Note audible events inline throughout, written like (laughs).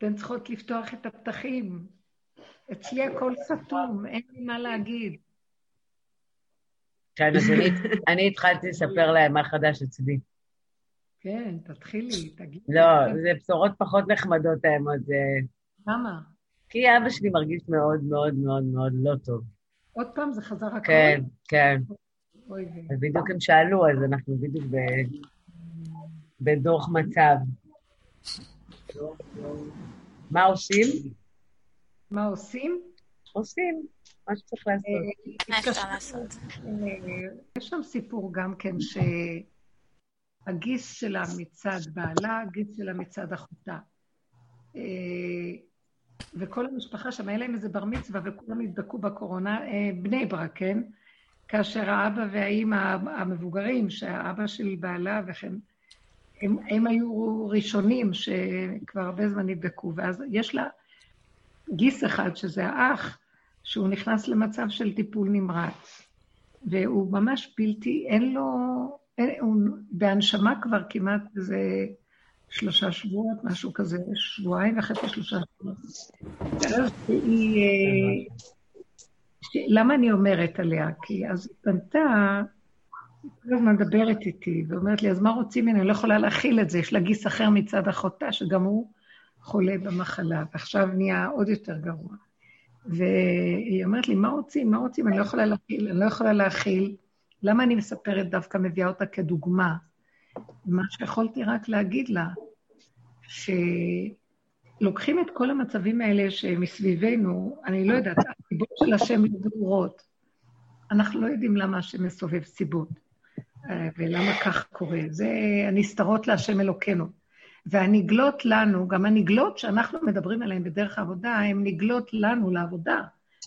אתן צריכות לפתוח את הפתחים. אצלי הכל סתום, אין לי מה להגיד. כן, אז אני התחלתי לספר להם מה חדש אצלי. כן, תתחילי, תגידי. לא, זה בשורות פחות נחמדות האמת. למה? כי אבא שלי מרגיש מאוד מאוד מאוד מאוד לא טוב. עוד פעם זה חזר הכל? כן, כן. אז בדיוק הם שאלו, אז אנחנו בדיוק בדוח מצב. מה עושים? מה עושים? עושים, מה שצריך לעשות. מה אפשר לעשות? יש שם סיפור גם כן שהגיס שלה מצד בעלה, הגיס שלה מצד אחותה. אה, וכל המשפחה שם, היה להם איזה בר מצווה וכולם נדבקו בקורונה, אה, בני ברק, כן? כאשר האבא והאימא המבוגרים, שהאבא של בעלה וכן, הם, הם היו ראשונים שכבר הרבה זמן נדבקו, ואז יש לה גיס אחד, שזה האח, שהוא נכנס למצב של טיפול נמרץ, והוא ממש בלתי, אין לו, אין, הוא בהנשמה כבר כמעט איזה שלושה שבועות, משהו כזה, שבועיים זה שלושה שבועות. ואז היא... אה, למה אני אומרת עליה? כי אז היא פנתה, כל הזמן מדברת איתי, ואומרת לי, אז מה רוצים ממני? אני לא יכולה להכיל את זה, יש לה גיס אחר מצד אחותה, שגם הוא חולה במחלה, ועכשיו נהיה עוד יותר גרוע. והיא אומרת לי, מה רוצים? מה רוצים? אני לא יכולה להכיל, אני לא יכולה להכיל. למה אני מספרת דווקא, מביאה אותה כדוגמה? מה שיכולתי רק להגיד לה, שלוקחים את כל המצבים האלה שמסביבנו, אני לא יודעת, הסיבות של השם לא ברורות. אנחנו לא יודעים למה השם מסובב סיבות, ולמה כך קורה. זה הנסתרות להשם אלוקינו. והנגלות לנו, גם הנגלות שאנחנו מדברים עליהן בדרך העבודה, הן נגלות לנו לעבודה.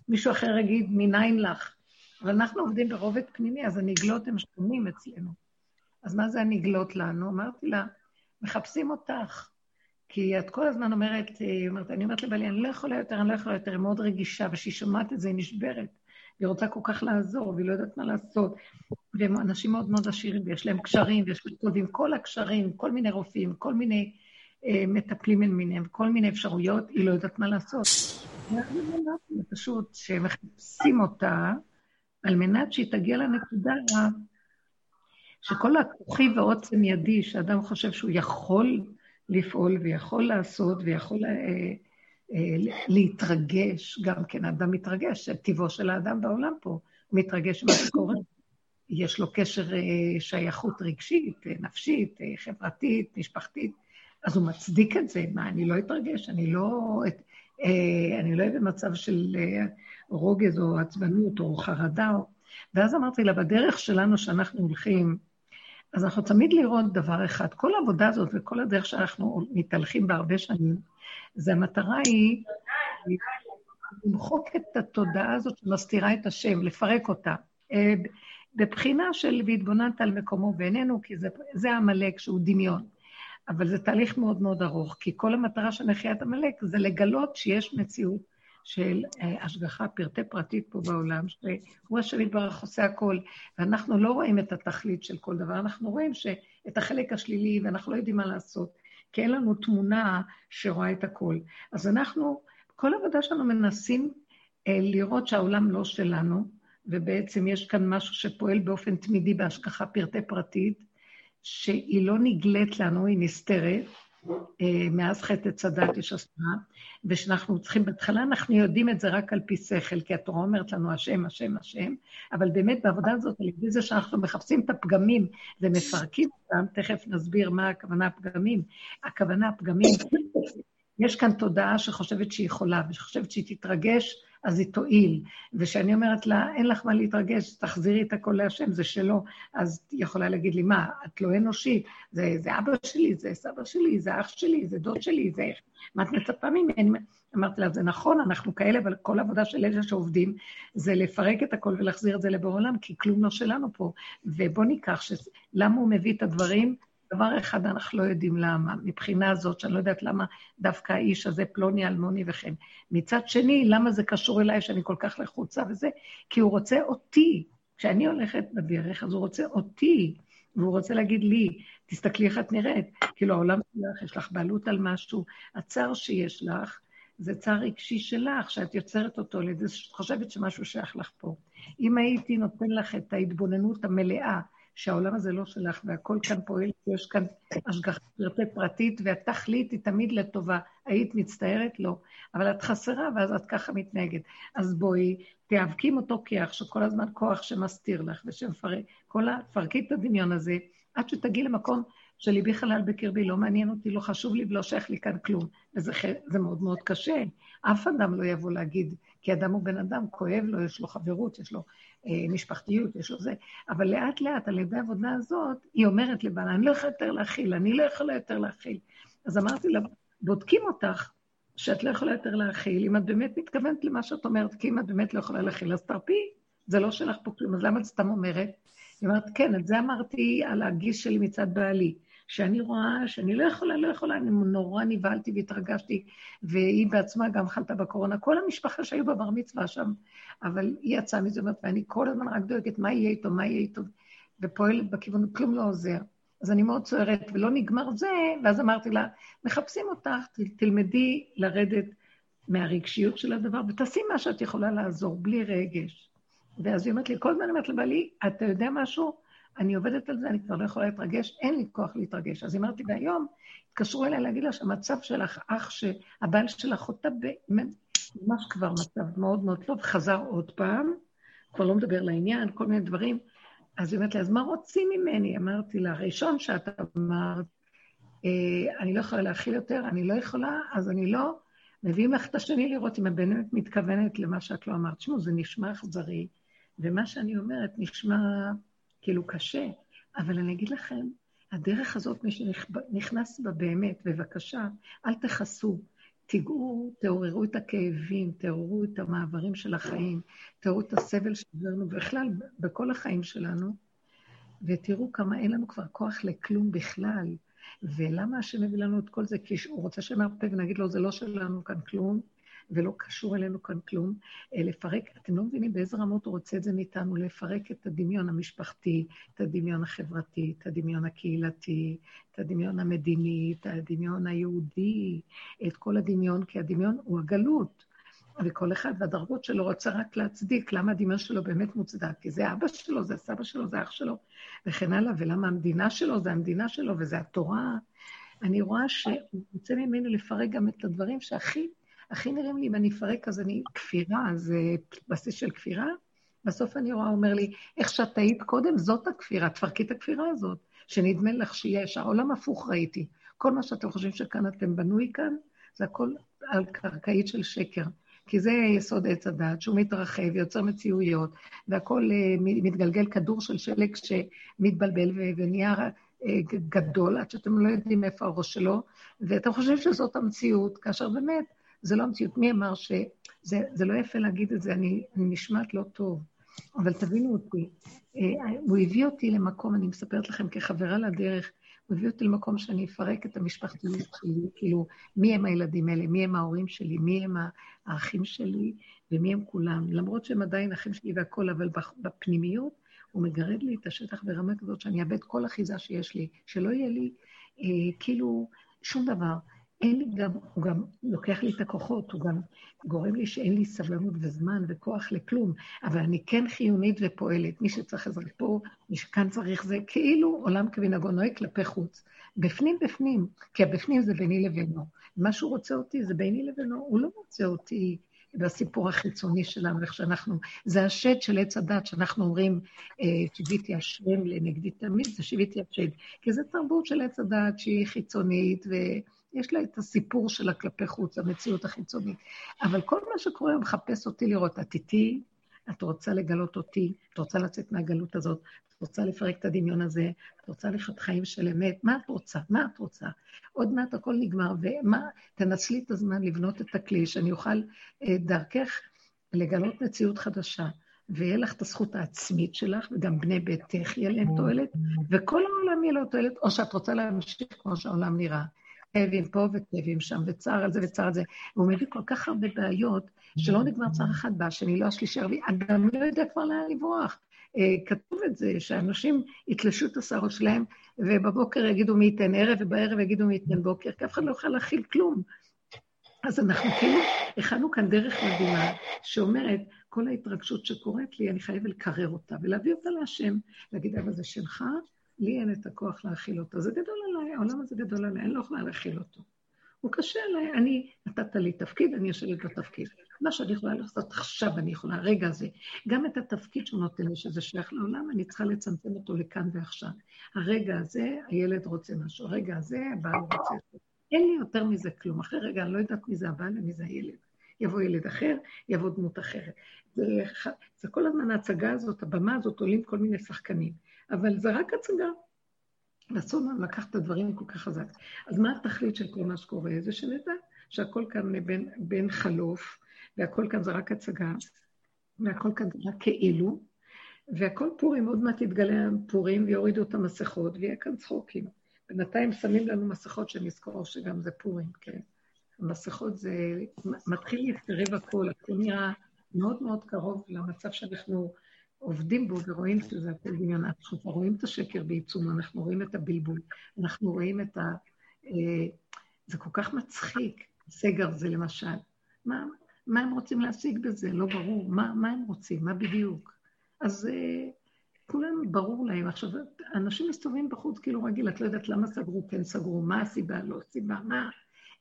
מישהו אחר יגיד, מניין לך? אבל אנחנו עובדים ברובד פנימי, אז הנגלות הן שונים אצלנו. אז מה זה הנגלות לנו? אמרתי לה, מחפשים אותך. כי את כל הזמן אומרת, היא אומרת, אני אומרת לבעלי, אני לא יכולה יותר, אני לא יכולה יותר, היא מאוד רגישה, וכשהיא שומעת את זה, היא נשברת. היא רוצה כל כך לעזור, והיא לא יודעת מה לעשות. והם אנשים מאוד מאוד עשירים, ויש להם קשרים, ויש להם כל הקשרים, כל מיני רופאים, כל מיני אה, מטפלים למיניהם, כל מיני אפשרויות, היא לא יודעת מה לעשות. פשוט שמחפשים אותה, על מנת שהיא תגיע לנקודה שכל הכוחי ועוצם ידי, שאדם חושב שהוא יכול לפעול ויכול לעשות ויכול אה, להתרגש, גם כן אדם מתרגש, טבעו של האדם בעולם פה, מתרגש ממה שקורה. יש לו קשר אה, שייכות רגשית, אה, נפשית, אה, חברתית, משפחתית, אז הוא מצדיק את זה. מה, אני לא אתרגש, אני לא, אה, אני לא אהיה במצב של אה, רוגז או עצבנות או חרדה. ואז אמרתי לה, בדרך שלנו שאנחנו הולכים, אז אנחנו תמיד לראות דבר אחד. כל העבודה הזאת וכל הדרך שאנחנו מתהלכים בה הרבה שנים, זה המטרה היא למחוק את התודעה הזאת שמסתירה את השם, לפרק אותה. אה, בבחינה של והתבוננת על מקומו בעינינו, כי זה, זה עמלק שהוא דמיון. אבל זה תהליך מאוד מאוד ארוך, כי כל המטרה של נחיית עמלק זה לגלות שיש מציאות של אה, השגחה פרטי פרטית פה בעולם, שהוא השם יתברך עושה הכל, ואנחנו לא רואים את התכלית של כל דבר, אנחנו רואים את החלק השלילי ואנחנו לא יודעים מה לעשות, כי אין לנו תמונה שרואה את הכל. אז אנחנו, כל עבודה שלנו מנסים אה, לראות שהעולם לא שלנו, ובעצם יש כאן משהו שפועל באופן תמידי בהשגחה פרטי פרטית, שהיא לא נגלית לנו, היא נסתרת, מאז חטא הדת יש הסתרה, ושאנחנו צריכים, בהתחלה אנחנו יודעים את זה רק על פי שכל, כי התורה אומרת לנו השם, השם, השם, אבל באמת בעבודה הזאת, על ידי זה שאנחנו מחפשים את הפגמים ומפרקים אותם, תכף נסביר מה הכוונה הפגמים. הכוונה הפגמים, יש כאן תודעה שחושבת שהיא יכולה, ושחושבת שהיא תתרגש, אז היא תועיל. וכשאני אומרת לה, אין לך מה להתרגש, תחזירי את הכל להשם, זה שלו, אז היא יכולה להגיד לי, מה, את לא אנושית, זה, זה אבא שלי, זה סבא שלי, זה אח שלי, זה דוד שלי, זה... מה את מצפה ממני? אמרתי לה, זה נכון, אנחנו כאלה, אבל כל עבודה של אלה שעובדים, זה לפרק את הכל ולהחזיר את זה לבורא עולם, כי כלום לא שלנו פה. ובואו ניקח, ש... למה הוא מביא את הדברים? דבר אחד אנחנו לא יודעים למה, מבחינה זאת, שאני לא יודעת למה דווקא האיש הזה פלוני אלמוני וכן. מצד שני, למה זה קשור אליי שאני כל כך לחוצה וזה? כי הוא רוצה אותי. כשאני הולכת בדרך, אז הוא רוצה אותי. והוא רוצה להגיד לי, תסתכלי איך את נראית. כאילו, העולם שלך, יש לך בעלות על משהו. הצער שיש לך, זה צער רגשי שלך, שאת יוצרת אותו על ידי שאת חושבת שמשהו שייך לך פה. אם הייתי נותן לך את ההתבוננות המלאה, שהעולם הזה לא שלך והכל כאן פועל, יש כאן השגחה פרטי פרטית, והתכלית היא תמיד לטובה. היית מצטערת? לא. אבל את חסרה, ואז את ככה מתנהגת. אז בואי, תיאבקי עם אותו כיח, שכל הזמן כוח שמסתיר לך ושמפרק, כל ה... תפרקי את הדמיון הזה, עד שתגיעי למקום שליבי חלל בקרבי, לא מעניין אותי, לא חשוב לי ולא שייך לי כאן כלום. וזה זה מאוד מאוד קשה. אף אדם לא יבוא להגיד, כי אדם הוא בן אדם, כואב לו, יש לו חברות, יש לו אה, משפחתיות, יש לו זה. אבל לאט לאט, על ידי העבודה הזאת, היא אומרת לבעלה, אני לא יכולה יותר להכיל, אני לא יכולה יותר להכיל. אז אמרתי לה, בודקים אותך שאת לא יכולה יותר להכיל, אם את באמת מתכוונת למה שאת אומרת, כי אם את באמת לא יכולה להכיל, אז תרפי, זה לא שלך פה כלום, אז למה את סתם אומרת? היא אומרת, כן, את זה אמרתי על הגיס שלי מצד בעלי. שאני רואה שאני לא יכולה, לא יכולה, אני נורא נבהלתי והתרגשתי, והיא בעצמה גם חלתה בקורונה, כל המשפחה שהיו בבר מצווה שם, אבל היא יצאה מזה, ואני כל הזמן רק דואגת מה יהיה איתו, מה יהיה איתו, ופועלת בכיוון, כלום לא עוזר. אז אני מאוד צוערת, ולא נגמר זה, ואז אמרתי לה, מחפשים אותך, תלמדי לרדת מהרגשיות של הדבר, ותעשי מה שאת יכולה לעזור, בלי רגש. ואז היא אומרת לי, כל הזמן אומרת לבעלי, אתה יודע משהו? אני עובדת על זה, אני כבר לא יכולה להתרגש, אין לי כוח להתרגש. אז אמרתי, והיום התקשרו אליי להגיד לה שהמצב שלך, אח שהבעל שלך חוטא ממש כבר מצב מאוד מאוד טוב, חזר עוד פעם, כבר לא מדבר לעניין, כל מיני דברים. אז היא אומרת לי, אז מה רוצים ממני? אמרתי לה, הראשון שאת אמרת, אה, אני לא יכולה להכיל יותר, אני לא יכולה, אז אני לא... מביאים לך את השני לראות אם את באמת מתכוונת למה שאת לא אמרת. תשמעו, זה נשמע אכזרי, ומה שאני אומרת נשמע כאילו קשה, אבל אני אגיד לכם, הדרך הזאת, מי שנכנס בה באמת, בבקשה, אל תכסו. תיגעו, תעוררו את הכאבים, תעוררו את המעברים של החיים, תעוררו את הסבל שעברנו, בכלל, בכל החיים שלנו, ותראו כמה אין לנו כבר כוח לכלום בכלל. ולמה השם מביא לנו את כל זה? כי הוא רוצה שנרפה ונגיד לו, זה לא שלנו כאן כלום, ולא קשור אלינו כאן כלום. אה, לפרק, אתם לא מבינים באיזה רמות הוא רוצה את זה מאיתנו, לפרק את הדמיון המשפחתי, את הדמיון החברתי, את הדמיון הקהילתי, את הדמיון המדיני, את הדמיון היהודי, את כל הדמיון, כי הדמיון הוא הגלות. וכל אחד והדרגות שלו רוצה רק להצדיק למה הדמיון שלו באמת מוצדק, כי זה אבא שלו, זה סבא שלו, זה אח שלו, וכן הלאה, ולמה המדינה שלו זה המדינה שלו, וזה התורה. אני רואה שהוא רוצה ממני לפרק גם את הדברים שהכי הכי נראים לי, אם אני אפרק, אז אני כפירה, זה בסיס של כפירה. בסוף אני רואה, אומר לי, איך שאת היית קודם, זאת הכפירה, תפרקי את הכפירה הזאת, שנדמה לך שיש. העולם הפוך ראיתי. כל מה שאתם חושבים שכאן אתם בנוי כאן, זה הכל על קרקעית של שקר. כי זה יסוד עץ הדת, שהוא מתרחב, יוצר מציאויות, והכול uh, מתגלגל כדור של שלג שמתבלבל ונהיה uh, גדול, עד שאתם לא יודעים איפה הראש שלו, ואתם חושבים שזאת המציאות, כאשר באמת זה לא המציאות. מי אמר שזה לא יפה להגיד את זה, אני, אני נשמעת לא טוב, אבל תבינו אותי. אה, הוא הביא אותי למקום, אני מספרת לכם כחברה לדרך, הוא הביא אותי למקום שאני אפרק את המשפחתיות שלי, כאילו, מי הם הילדים האלה, מי הם ההורים שלי, מי הם האחים שלי ומי הם כולם. למרות שהם עדיין אחים שלי והכול, אבל בפנימיות הוא מגרד לי את השטח ברמה כזאת שאני אאבד כל אחיזה שיש לי, שלא יהיה לי אה, כאילו שום דבר. אין לי גם, הוא גם לוקח לי את הכוחות, הוא גם גורם לי שאין לי סבלנות וזמן וכוח לכלום, אבל אני כן חיונית ופועלת. מי שצריך עזרה פה, מי שכאן צריך זה, כאילו עולם כמנהגו נוהג כלפי חוץ. בפנים בפנים, כי הבפנים זה ביני לבינו. מה שהוא רוצה אותי זה ביני לבינו, הוא לא רוצה אותי בסיפור החיצוני שלנו, איך שאנחנו, זה השד של עץ הדת, שאנחנו אומרים, אה, שיוויתי השם לנגדי תמיד, זה שיוויתי השד. כי זו תרבות של עץ הדת שהיא חיצונית, ו... יש לה את הסיפור שלה כלפי חוץ, המציאות החיצונית. אבל כל מה שקורה מחפש אותי לראות, את איתי, את רוצה לגלות אותי, את רוצה לצאת מהגלות הזאת, את רוצה לפרק את הדמיון הזה, את רוצה לחיות חיים של אמת, מה את רוצה? מה את רוצה? עוד מעט הכל נגמר, ומה, תנצלי את הזמן לבנות את הכלי, שאני אוכל אה, דרכך לגלות מציאות חדשה. ויהיה לך את הזכות העצמית שלך, וגם בני ביתך יהיה להם תועלת, וכל העולם יהיה לו תועלת, או שאת רוצה להמשיך כמו שהעולם נראה. כאבים פה וכאבים שם, וצער על זה וצער על זה. והוא מביא כל כך הרבה בעיות, שלא נגמר צער אחד בשני, לא השלישי הרביעי, אדם לא יודע כבר לאן לברוח. אה, כתוב את זה, שאנשים יתלשו את השערות שלהם, ובבוקר יגידו מי ייתן ערב, ובערב יגידו מי ייתן בוקר, כי אף אחד לא יוכל להכיל כלום. אז אנחנו כאילו הכנו כאן דרך מדהימה, שאומרת, כל ההתרגשות שקורית לי, אני חייבת לקרר אותה, ולהביא אותה להשם, להגיד, אבל זה שלך, לי אין את הכוח להכיל אותו. זה גדול עליי, העולם הזה גדול עליי, אני לא יכולה להכיל אותו. הוא קשה עליי, אני, נתת לי תפקיד, אני יושבת בתפקיד. מה שאני יכולה לעשות עכשיו, אני יכולה, הרגע הזה. גם את התפקיד שהוא נותן לי, שזה שייך לעולם, אני צריכה לצמצם אותו לכאן ועכשיו. הרגע הזה, הילד רוצה משהו, הרגע הזה, הבעל רוצה... אין לי יותר מזה כלום. אחרי רגע, אני לא יודעת מי זה הבעל ומי זה הילד. יבוא ילד אחר, יבוא דמות אחרת. זה, זה כל הזמן ההצגה הזאת, הבמה הזאת, עולים כל מיני שחקנים. אבל זה רק הצגה. ואסור לנו לקחת את הדברים כל כך חזק. אז מה התכלית של כל מה שקורה? זה שנדע שהכל כאן בין, בין חלוף, והכל כאן זה רק הצגה, והכל כאן זה רק כאילו, והכל פורים, עוד מעט יתגלה פורים ויורידו את המסכות, ויהיה כאן צחוקים. בינתיים שמים לנו מסכות שנזכור שגם זה פורים, כן? המסכות זה מתחיל להתקרב הכול, הכול נראה מאוד מאוד קרוב למצב שאנחנו עובדים בו ורואים שזה הכל דמיון. אנחנו רואים את השקר בעיצומו, אנחנו רואים את הבלבול, אנחנו רואים את ה... אה, זה כל כך מצחיק, סגר זה למשל. מה, מה הם רוצים להשיג בזה? לא ברור. מה, מה הם רוצים? מה בדיוק? אז אה, כולם ברור להם. עכשיו, אנשים מסתובבים בחוץ כאילו רגיל, את לא יודעת למה סגרו, כן סגרו, מה הסיבה, לא סיבה, מה...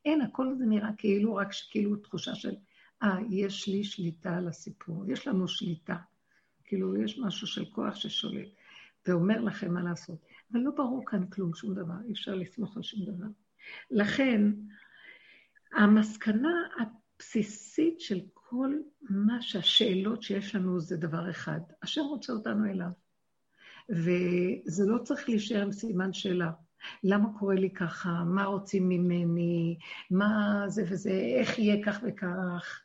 אין, הכל זה נראה כאילו, רק כאילו תחושה של, אה, יש לי שליטה על הסיפור, יש לנו שליטה. כאילו, יש משהו של כוח ששולט, ואומר לכם מה לעשות. אבל לא ברור כאן כלום, שום דבר, אי אפשר לסמוך על שום דבר. לכן, המסקנה הבסיסית של כל מה שהשאלות שיש לנו זה דבר אחד. השם רוצה אותנו אליו. וזה לא צריך להישאר עם סימן שאלה. למה קורה לי ככה? מה רוצים ממני? מה זה וזה? איך יהיה כך וכך?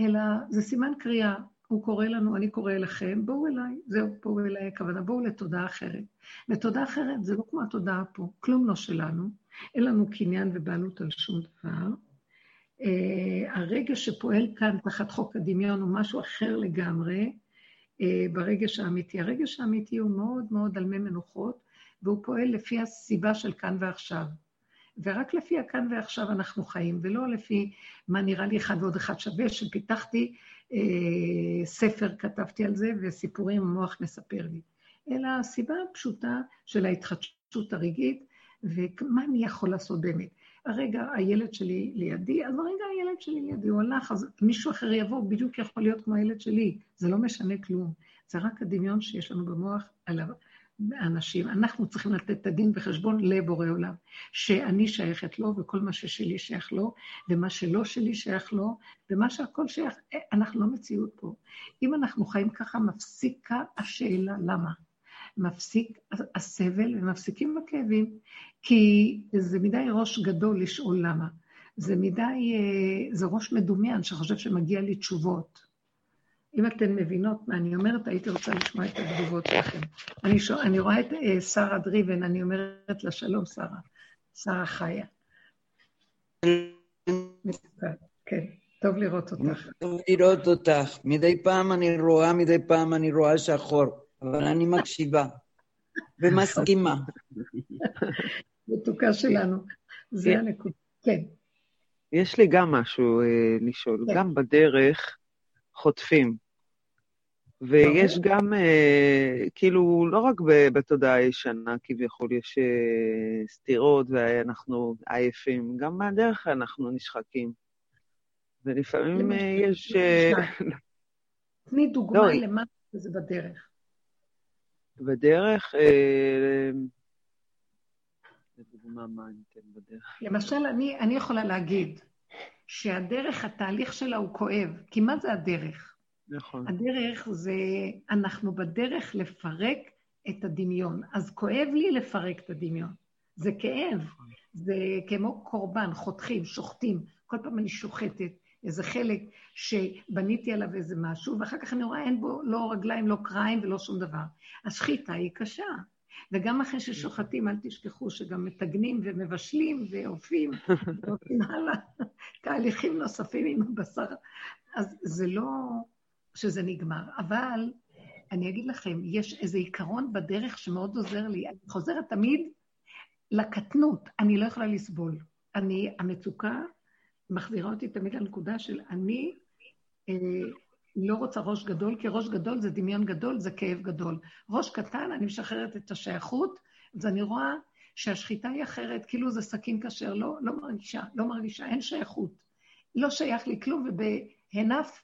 אלא זה סימן קריאה. הוא קורא לנו, אני קורא אליכם, בואו אליי, זהו, בואו אליי הכוונה, בואו לתודעה אחרת. ותודעה אחרת זה לא כמו התודעה פה, כלום לא שלנו, אין לנו קניין ובעלות על שום דבר. Uh, הרגע שפועל כאן תחת חוק הדמיון הוא משהו אחר לגמרי uh, ברגש האמיתי. הרגש האמיתי הוא מאוד מאוד על מי מנוחות, והוא פועל לפי הסיבה של כאן ועכשיו. ורק לפי הכאן ועכשיו אנחנו חיים, ולא לפי מה נראה לי אחד ועוד אחד שווה, שפיתחתי אה, ספר, כתבתי על זה, וסיפורים המוח מספר לי. אלא הסיבה הפשוטה של ההתחדשות הרגעית, ומה אני יכול לעשות באמת. הרגע הילד שלי לידי, אז הרגע הילד שלי לידי, הוא הלך, אז מישהו אחר יבוא, בדיוק יכול להיות כמו הילד שלי. זה לא משנה כלום. זה רק הדמיון שיש לנו במוח על אנשים. אנחנו צריכים לתת את הדין וחשבון לבורא עולם, שאני שייכת לו, וכל מה ששלי שייך לו, ומה שלא שלי שייך לו, ומה שהכל שייך, אה, אנחנו לא מציאות פה. אם אנחנו חיים ככה, מפסיקה השאלה למה. מפסיק הסבל ומפסיקים הכאבים, כי זה מדי ראש גדול לשאול למה. זה מדי, אה, זה ראש מדומיין שחושב שמגיע לי תשובות. אם אתן מבינות מה אני אומרת, הייתי רוצה לשמוע את התגובות שלכם. אני, שואל, אני רואה את uh, שרה דריבן, אני אומרת לה שלום, שרה. שרה חיה. כן, טוב לראות אותך. טוב לראות אותך. מדי פעם אני רואה, מדי פעם אני רואה שחור, אבל אני מקשיבה ומסכימה. (laughs) מתוקה שלנו. זה כן. הנקודה. כן. יש לי גם משהו אה, לשאול. כן. גם בדרך חוטפים. ויש גם, uh, כאילו, לא רק בתודעה הישנה, כביכול יש uh, סתירות ואנחנו עייפים, גם מהדרך אנחנו נשחקים. ולפעמים uh, יש... (laughs) תני דוגמה לא, למה זה בדרך. בדרך, לדוגמה, מה אני אתן בדרך? למשל, אני, אני יכולה להגיד שהדרך, התהליך שלה הוא כואב, כי מה זה הדרך? נכון. הדרך זה, אנחנו בדרך לפרק את הדמיון. אז כואב לי לפרק את הדמיון. זה כאב, נכון. זה כמו קורבן, חותכים, שוחטים. כל פעם אני שוחטת איזה חלק שבניתי עליו איזה משהו, ואחר כך אני רואה אין בו לא רגליים, לא קריים ולא שום דבר. השחיטה היא קשה. וגם אחרי ששוחטים, אל תשכחו שגם מתגנים ומבשלים ואופים, ועושים הלאה (laughs) תהליכים נוספים עם הבשר. אז זה לא... שזה נגמר. אבל אני אגיד לכם, יש איזה עיקרון בדרך שמאוד עוזר לי. אני חוזרת תמיד לקטנות, אני לא יכולה לסבול. אני, המצוקה מחזירה אותי תמיד לנקודה של אני אה, לא רוצה ראש גדול, כי ראש גדול זה דמיון גדול, זה כאב גדול. ראש קטן, אני משחררת את השייכות, אז אני רואה שהשחיטה היא אחרת, כאילו זה סכין כשר, לא, לא מרגישה, לא מרגישה, אין שייכות. לא שייך לי כלום, ובהנף,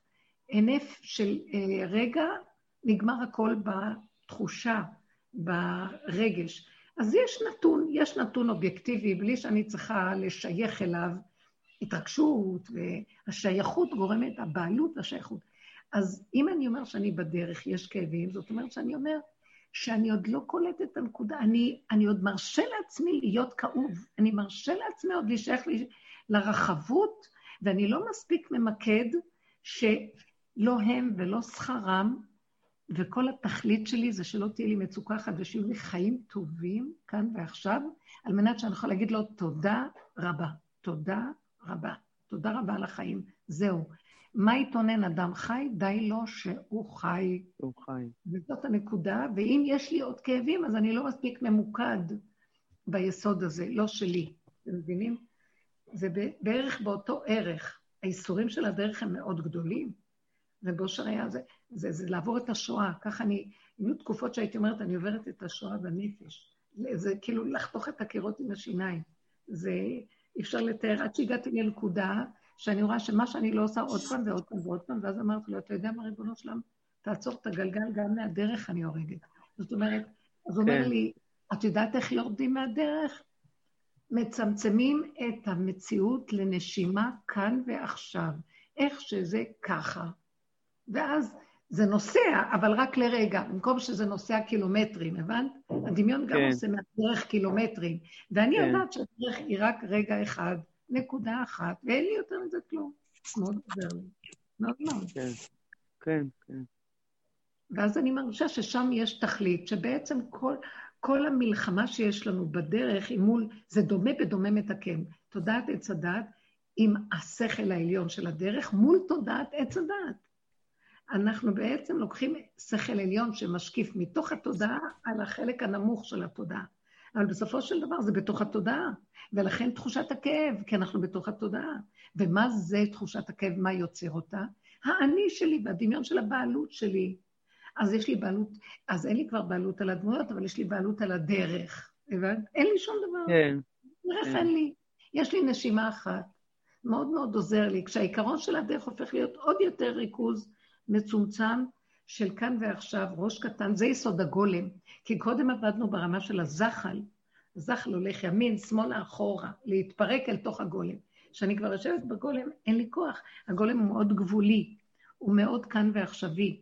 הנף של אה, רגע, נגמר הכל בתחושה, ברגש. אז יש נתון, יש נתון אובייקטיבי, בלי שאני צריכה לשייך אליו התרגשות, והשייכות גורמת, הבעלות והשייכות. אז אם אני אומר שאני בדרך, יש כאבים, זאת אומרת שאני אומר שאני עוד לא קולטת את הנקודה, אני, אני עוד מרשה לעצמי להיות כאוב, אני מרשה לעצמי עוד להישאר לרחבות, ואני לא מספיק ממקד שלא הם ולא שכרם, וכל התכלית שלי זה שלא תהיה לי מצוקה אחת ושיהיו לי חיים טובים כאן ועכשיו, על מנת שאני יכולה להגיד לו תודה רבה, תודה רבה, תודה רבה על החיים, זהו. מה יתונן אדם חי? די לו שהוא חי. הוא חי. וזאת הנקודה, ואם יש לי עוד כאבים, אז אני לא מספיק ממוקד ביסוד הזה, לא שלי. אתם מבינים? זה בערך באותו ערך. האיסורים של הדרך הם מאוד גדולים. ובושר היה זה, זה, זה לעבור את השואה. ככה אני, היו תקופות שהייתי אומרת, אני עוברת את השואה בנפש. זה כאילו לחתוך את הקירות עם השיניים. זה אי אפשר לתאר, עד שהגעתי לנקודה שאני רואה שמה שאני לא עושה עוד פעם ועוד פעם ועוד פעם, ואז אמרתי לו, אתה יודע מה, ריבונו שלם, תעצור את הגלגל, גם מהדרך אני הורגת. זאת אומרת, אז הוא אומר כן. לי, את יודעת איך יורדים מהדרך? מצמצמים את המציאות לנשימה כאן ועכשיו, איך שזה ככה. ואז זה נוסע, אבל רק לרגע, במקום שזה נוסע קילומטרים, הבנת? הדמיון גם כן. עושה מהדרך קילומטרים. ואני כן. יודעת שהדרך היא רק רגע אחד, נקודה אחת, ואין לי יותר מזה כלום. מאוד עוזר לי. מאוד מאוד. כן, כן, כן. ואז אני מרגישה ששם יש תכלית, שבעצם כל, כל המלחמה שיש לנו בדרך היא מול, זה דומה בדומה מתקן. תודעת עץ הדת עם השכל העליון של הדרך מול תודעת עץ הדת. אנחנו בעצם לוקחים שכל עליון שמשקיף מתוך התודעה על החלק הנמוך של התודעה. אבל בסופו של דבר זה בתוך התודעה, ולכן תחושת הכאב, כי אנחנו בתוך התודעה. ומה זה תחושת הכאב, מה יוצר אותה? האני שלי והדמיון של הבעלות שלי. אז יש לי בעלות, אז אין לי כבר בעלות על הדמויות, אבל יש לי בעלות על הדרך. הבנת? אין לי שום דבר. כן. דרך כן. אין לי. יש לי נשימה אחת. מאוד מאוד עוזר לי. כשהעיקרון של הדרך הופך להיות עוד יותר ריכוז מצומצם, של כאן ועכשיו, ראש קטן, זה יסוד הגולם. כי קודם עבדנו ברמה של הזחל, הזחל הולך ימין, שמאלה, אחורה, להתפרק אל תוך הגולם. כשאני כבר יושבת בגולם, אין לי כוח. הגולם הוא מאוד גבולי, הוא מאוד כאן ועכשווי,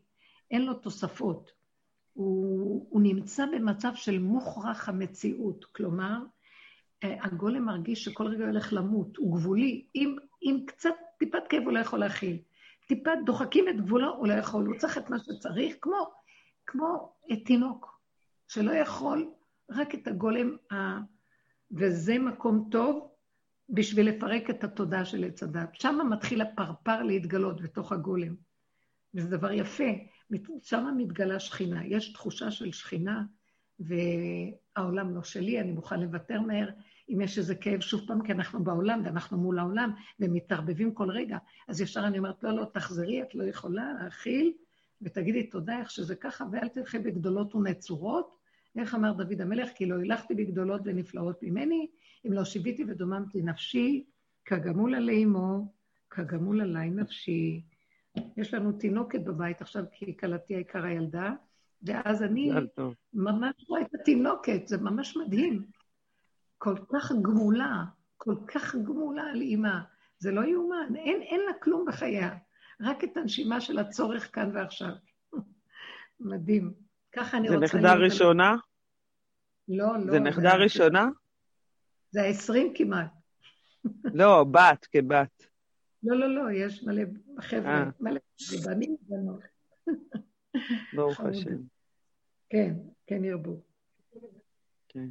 אין לו תוספות. הוא, הוא נמצא במצב של מוכרח המציאות, כלומר, אה, הגולם מרגיש שכל רגע הולך למות, הוא גבולי, אם, אם קצת טיפת כאב הוא לא יכול להכיל. טיפה דוחקים את גבולו, הוא לא יכול, הוא צריך את מה שצריך, כמו, כמו את תינוק, שלא יכול רק את הגולם, ה... וזה מקום טוב בשביל לפרק את התודעה של עץ הדת. שם מתחיל הפרפר להתגלות בתוך הגולם. וזה דבר יפה, שם מתגלה שכינה. יש תחושה של שכינה, והעולם לא שלי, אני מוכן לוותר מהר. אם יש איזה כאב שוב פעם, כי אנחנו בעולם ואנחנו מול העולם ומתערבבים כל רגע, אז ישר אני אומרת, לא, לא, תחזרי, את לא יכולה להכיל, ותגידי תודה איך שזה ככה, ואל תלכי בגדולות ונצורות. איך אמר דוד המלך? כי לא הילכתי בגדולות ונפלאות ממני, אם לא שיוויתי ודוממתי נפשי, כגמול עלי אמו, כגמול עלי נפשי. יש לנו תינוקת בבית עכשיו, כי כלתי היקרה ילדה, ואז אני ממש רואה את התינוקת, זה ממש מדהים. כל כך גמולה, כל כך גמולה על אימה. זה לא יאומן, אין, אין לה כלום בחייה, רק את הנשימה של הצורך כאן ועכשיו. (laughs) מדהים. ככה אני רוצה... זה נכדה ראשונה? לא, לא. זה נכדה ראשונה? זה העשרים כמעט. לא, בת, כבת. לא, לא, לא, יש מלא חבר'ה, אה. מלא בנים ובנות. ברוך השם. כן, כן ירבו. כן.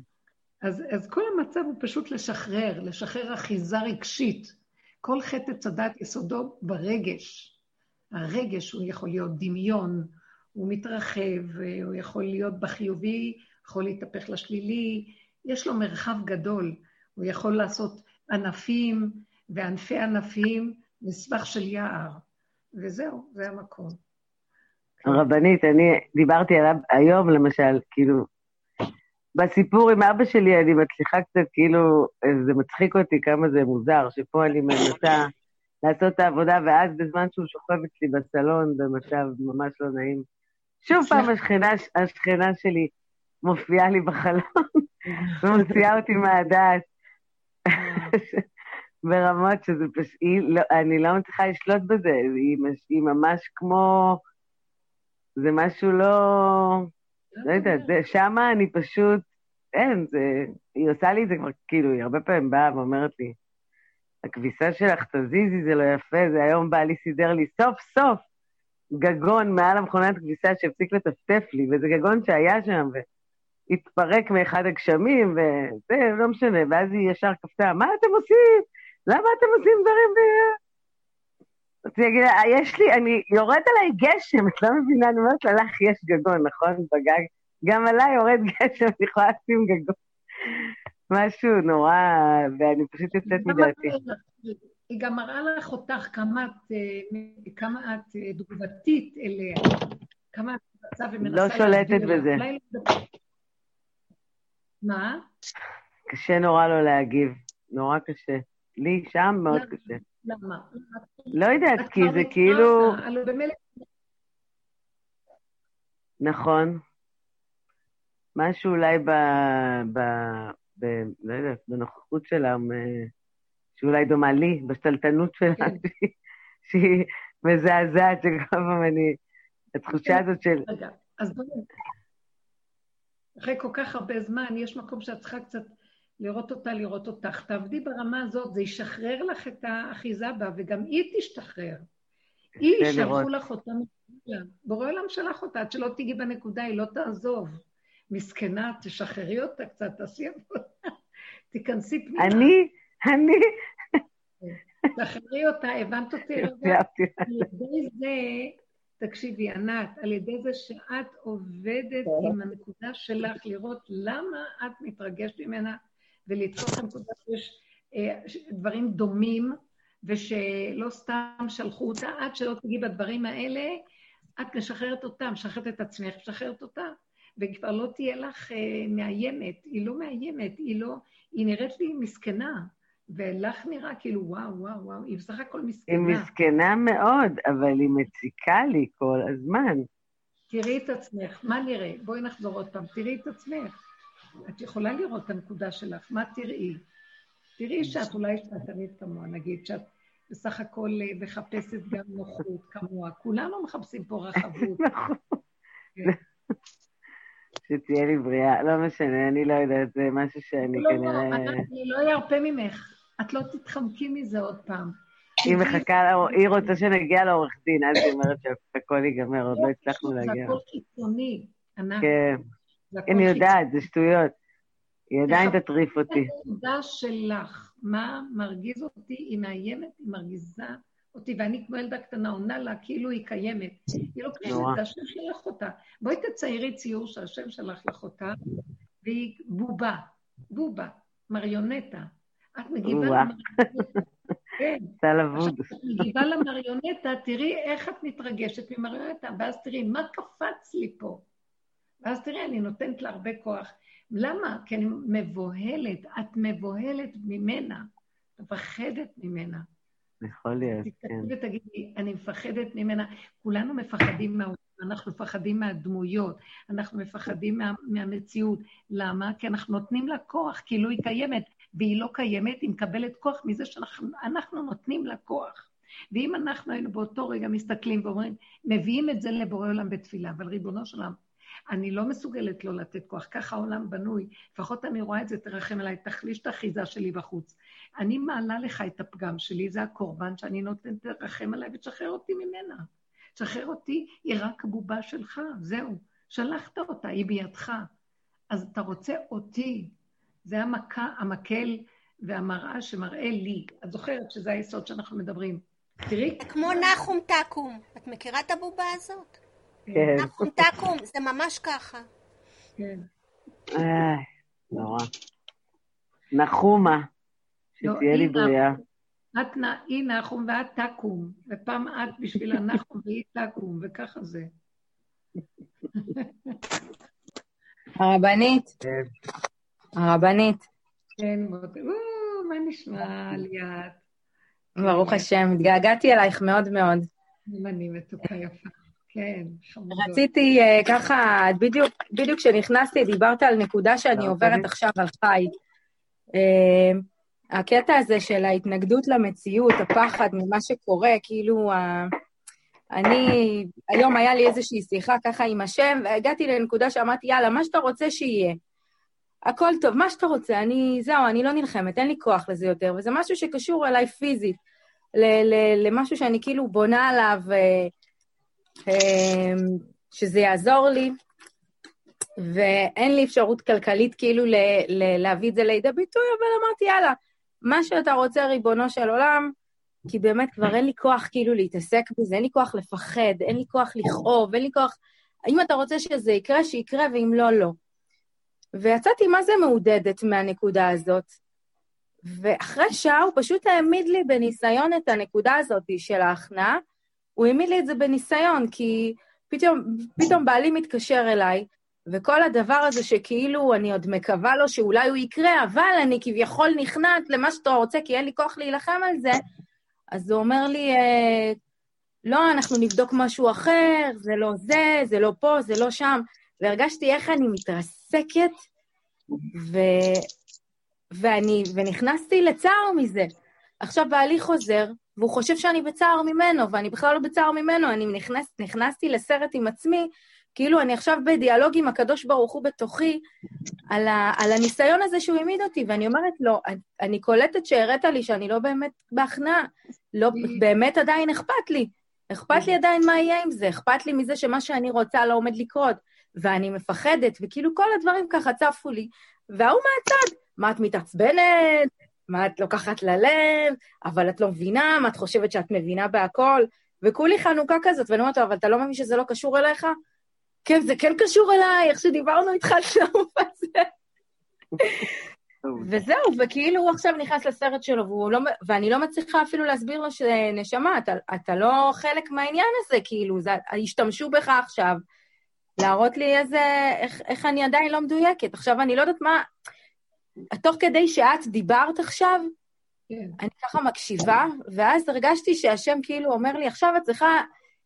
אז, אז כל המצב הוא פשוט לשחרר, לשחרר אחיזה רגשית. כל חטא צדת יסודו ברגש. הרגש הוא יכול להיות דמיון, הוא מתרחב, הוא יכול להיות בחיובי, יכול להתהפך לשלילי, יש לו מרחב גדול, הוא יכול לעשות ענפים וענפי ענפים מסבך של יער, וזהו, זה המקום. רבנית, אני דיברתי עליו היום, למשל, כאילו, בסיפור עם אבא שלי אני מצליחה קצת, כאילו, זה מצחיק אותי כמה זה מוזר, שפה אני מנסה לעשות את העבודה, ואז בזמן שהוא שוכב אצלי בסלון במצב ממש לא נעים, שוב פעם השכנה, השכנה שלי מופיעה לי בחלון (laughs) ומוציאה אותי מהדעת. (laughs) ברמות שזה פשוט, לא, אני לא מצליחה לשלוט בזה, היא, היא ממש כמו, זה משהו לא, לא יודעת, שמה אני פשוט, אין, זה, היא עושה לי את זה כבר, כאילו, היא הרבה פעמים באה ואומרת לי, הכביסה שלך, תזיזי, זה לא יפה, זה היום בעלי סידר לי סוף סוף גגון מעל המכונת כביסה שהפסיק לטפטף לי, וזה גגון שהיה שם, והתפרק מאחד הגשמים, וזה, לא משנה, ואז היא ישר קפצה, מה אתם עושים? למה אתם עושים דברים ב... לה, יש לי, אני, יורד עליי גשם, את לא מבינה, אני אומרת לה, לך יש גגון, נכון? בגג. גם עליי יורד גשם, אני יכולה לשים גגון. משהו נורא, ואני פשוט יוצאת מדעתי. היא גם מראה לך אותך כמה את, אה, כמה את אה, תגובתית אליה, כמה את רוצה ומנסה... לא שולטת בזה. מה? קשה נורא לא להגיב, נורא קשה. לי שם מאוד קשה. למה? לא יודעת, כי זה כאילו... נכון. משהו אולי ב... ב... ב... לא יודעת, בנוכחות שלה, שאולי דומה לי, בשתלטנות שלה, כן. שהיא מזעזעת, שכל פעם אני... התחושה כן. הזאת של... רגע, אז בואי... אחרי כל כך הרבה זמן, יש מקום שאת צריכה קצת לראות אותה, לראות אותך. תעבדי ברמה הזאת, זה ישחרר לך את האחיזה בה, וגם היא תשתחרר. היא, שלחו לך אותה מכולם. בורא עולם שלח אותה, עד שלא תיגעי בנקודה, היא לא תעזוב. מסכנה, תשחררי אותה קצת, תעשי עבודה. (laughs) תיכנסי פנימה. אני, אני... תשחררי אותה, הבנת אותי? על ידי זה, תקשיבי, ענת, על ידי זה שאת עובדת עם הנקודה שלך, לראות למה את מתרגשת ממנה, ולתפוס את הנקודה שיש אה, דברים דומים, ושלא סתם שלחו אותה, עד שלא תגיעי בדברים האלה, את משחררת אותה, משחררת את עצמך, משחררת אותה, וכבר לא תהיה לך אה, מאיימת. היא לא מאיימת, היא לא... היא נראית לי מסכנה, ולך נראה כאילו, וואו, וואו, וואו, היא בסך הכל מסכנה. היא מסכנה מאוד, אבל היא מציקה לי כל הזמן. תראי את עצמך, מה נראה? בואי נחזור עוד פעם, תראי את עצמך. את יכולה לראות את הנקודה שלך, מה תראי? תראי שאת אולי תמיד כמוה, נגיד, שאת בסך הכל אה, מחפשת גם נוחות כמוה. כולנו מחפשים פה רחבות. (laughs) נכון. כן. שתהיה לי בריאה, לא משנה, אני לא יודעת, זה משהו שאני לא, כנראה... לא, אני לא ארפה ממך, את לא תתחמקי מזה עוד פעם. היא מחכה, היא רוצה שנגיע לעורך דין, אז היא אומרת שהכל ייגמר, עוד לא הצלחנו להגיע. זה הכל חיצוני, ענת. כן. אני יודעת, זה שטויות. היא עדיין תטריף אותי. הנקודה שלך, מה מרגיז אותי, היא מאיימת, היא מרגיזה אותי, ואני כמו ילדה קטנה עונה לה כאילו היא קיימת. היא לא קיימת, זה השם שלח אותה. בואי תציירי ציור שהשם שלח לך אותה, והיא בובה, בובה, מריונטה. את מגיבה למריונטה. כן. (laughs) סל אבוד. עכשיו, את מגיבה למריונטה, תראי איך את מתרגשת ממריונטה, ואז תראי, מה קפץ לי פה? ואז תראי, אני נותנת לה הרבה כוח. למה? כי אני מבוהלת, את מבוהלת ממנה, מפחדת ממנה. יכול להיות, כן. ותגידי, אני מפחדת ממנה. כולנו מפחדים מהעולם, אנחנו מפחדים מהדמויות, אנחנו מפחדים מה, מהמציאות. למה? כי אנחנו נותנים לה כוח, כאילו היא קיימת, והיא לא קיימת, היא מקבלת כוח מזה שאנחנו נותנים לה כוח. ואם אנחנו היינו באותו רגע מסתכלים ואומרים, מביאים את זה לבורא עולם בתפילה, אבל ריבונו של עולם, אני לא מסוגלת לא לתת כוח, ככה העולם בנוי. לפחות אני רואה את זה, תרחם עליי, תחליש את האחיזה שלי בחוץ. אני מעלה לך את הפגם שלי, זה הקורבן שאני נותנת, תרחם עליי ותשחרר אותי ממנה. תשחרר אותי, היא רק בובה שלך, זהו. שלחת אותה, היא בידך. אז אתה רוצה אותי. זה המכה, המקל והמראה שמראה לי. את זוכרת שזה היסוד שאנחנו מדברים. תראי. כמו נחום תקום. את מכירה את הבובה הזאת? כן. נחום תקום, זה ממש ככה. כן. איי, נורא. נחומה, לא, שתהיה לי בריאה. את היא נחום ואת תקום, ופעם את בשביל הנחום והיא תקום, וככה זה. הרבנית, כן. הרבנית, כן, מוטי, מה נשמע ליאת? ברוך השם, התגעגעתי אלייך מאוד מאוד. אם אני מתוקה יפה. כן, חמודות. רציתי אה, ככה, בדיוק בדיוק כשנכנסתי דיברת על נקודה שאני לא, עוברת. עכשיו על חי. אה, הקטע הזה של ההתנגדות למציאות, הפחד ממה שקורה, כאילו, ה- אני, היום היה לי איזושהי שיחה ככה עם השם, והגעתי לנקודה שאמרתי, יאללה, מה שאתה רוצה שיהיה. הכל טוב, מה שאתה רוצה, אני, זהו, אני לא נלחמת, אין לי כוח לזה יותר, וזה משהו שקשור אליי פיזית, ל- ל- למשהו שאני כאילו בונה עליו, אה, שזה יעזור לי, ואין לי אפשרות כלכלית כאילו ל- ל- להביא את זה לידי ביטוי, אבל אמרתי, יאללה, מה שאתה רוצה, ריבונו של עולם, כי באמת כבר אין לי כוח כאילו להתעסק בזה, אין לי כוח לפחד, אין לי כוח לכאוב, אין לי כוח... אם אתה רוצה שזה יקרה, שיקרה, ואם לא, לא. ויצאתי מה זה מעודדת מהנקודה הזאת. ואחרי שעה הוא פשוט העמיד לי בניסיון את הנקודה הזאת של ההכנעה, הוא העמיד לי את זה בניסיון, כי פתאום, פתאום בעלי מתקשר אליי, וכל הדבר הזה שכאילו אני עוד מקווה לו שאולי הוא יקרה, אבל אני כביכול נכנעת למה שאתה רוצה, כי אין לי כוח להילחם על זה, אז הוא אומר לי, אה, לא, אנחנו נבדוק משהו אחר, זה לא זה, זה לא פה, זה לא שם. והרגשתי איך אני מתרסקת, ו... ואני, ונכנסתי לצער מזה. עכשיו בעלי חוזר, והוא חושב שאני בצער ממנו, ואני בכלל לא בצער ממנו, אני נכנס, נכנסתי לסרט עם עצמי, כאילו אני עכשיו בדיאלוג עם הקדוש ברוך הוא בתוכי, על, ה, על הניסיון הזה שהוא העמיד אותי, ואני אומרת לו, אני, אני קולטת שהראית לי שאני לא באמת בהכנעה, לא, באמת עדיין אכפת לי. אכפת לי עדיין מה יהיה עם זה, אכפת לי מזה שמה שאני רוצה לא עומד לקרות, ואני מפחדת, וכאילו כל הדברים ככה צפו לי, וההוא מהצד, מה את מתעצבנת? מה את לוקחת ללב? אבל את לא מבינה, מה את חושבת שאת מבינה בהכל? וכולי חנוכה כזאת, ואני אומרת לו, אבל אתה לא מבין שזה לא קשור אליך? כן, זה כן קשור אליי, איך שדיברנו איתך על שלום הזה. וזהו, וכאילו הוא עכשיו נכנס לסרט שלו, לא, ואני לא מצליחה אפילו להסביר לו שנשמה, אתה, אתה לא חלק מהעניין הזה, כאילו, זה, השתמשו בך עכשיו, להראות לי איזה, איך, איך אני עדיין לא מדויקת. עכשיו, אני לא יודעת מה, תוך כדי שאת דיברת עכשיו, כן. אני ככה מקשיבה, ואז הרגשתי שהשם כאילו אומר לי, עכשיו את צריכה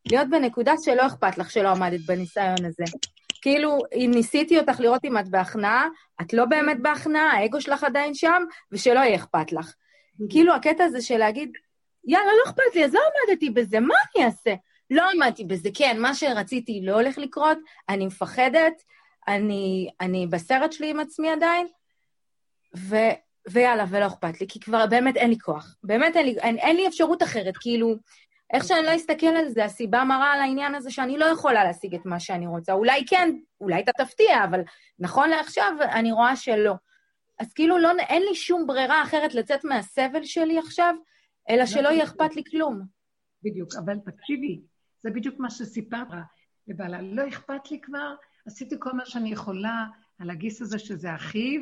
להיות בנקודה שלא אכפת לך שלא עמדת בניסיון הזה. כאילו, אם ניסיתי אותך לראות אם את בהכנעה, את לא באמת בהכנעה, האגו שלך עדיין שם, ושלא יהיה אכפת לך. כאילו, הקטע הזה של להגיד, יאללה, לא אכפת לי, אז לא עמדתי בזה, מה אני אעשה? לא עמדתי בזה, כן, מה שרציתי לא הולך לקרות, אני מפחדת, אני, אני בסרט שלי עם עצמי עדיין, ו, ויאללה, ולא אכפת לי, כי כבר באמת אין לי כוח. באמת אין לי, אין, אין לי אפשרות אחרת, כאילו, איך שאני לא אסתכל על זה, הסיבה מראה על העניין הזה שאני לא יכולה להשיג את מה שאני רוצה. אולי כן, אולי אתה תפתיע, אבל נכון לעכשיו אני רואה שלא. אז כאילו לא, אין לי שום ברירה אחרת לצאת מהסבל שלי עכשיו, אלא שלא יהיה אכפת לי כלום. בדיוק, אבל תקשיבי, זה בדיוק מה שסיפרת לבעלה. לא אכפת לי כבר, עשיתי כל מה שאני יכולה על הגיס הזה שזה אחיו,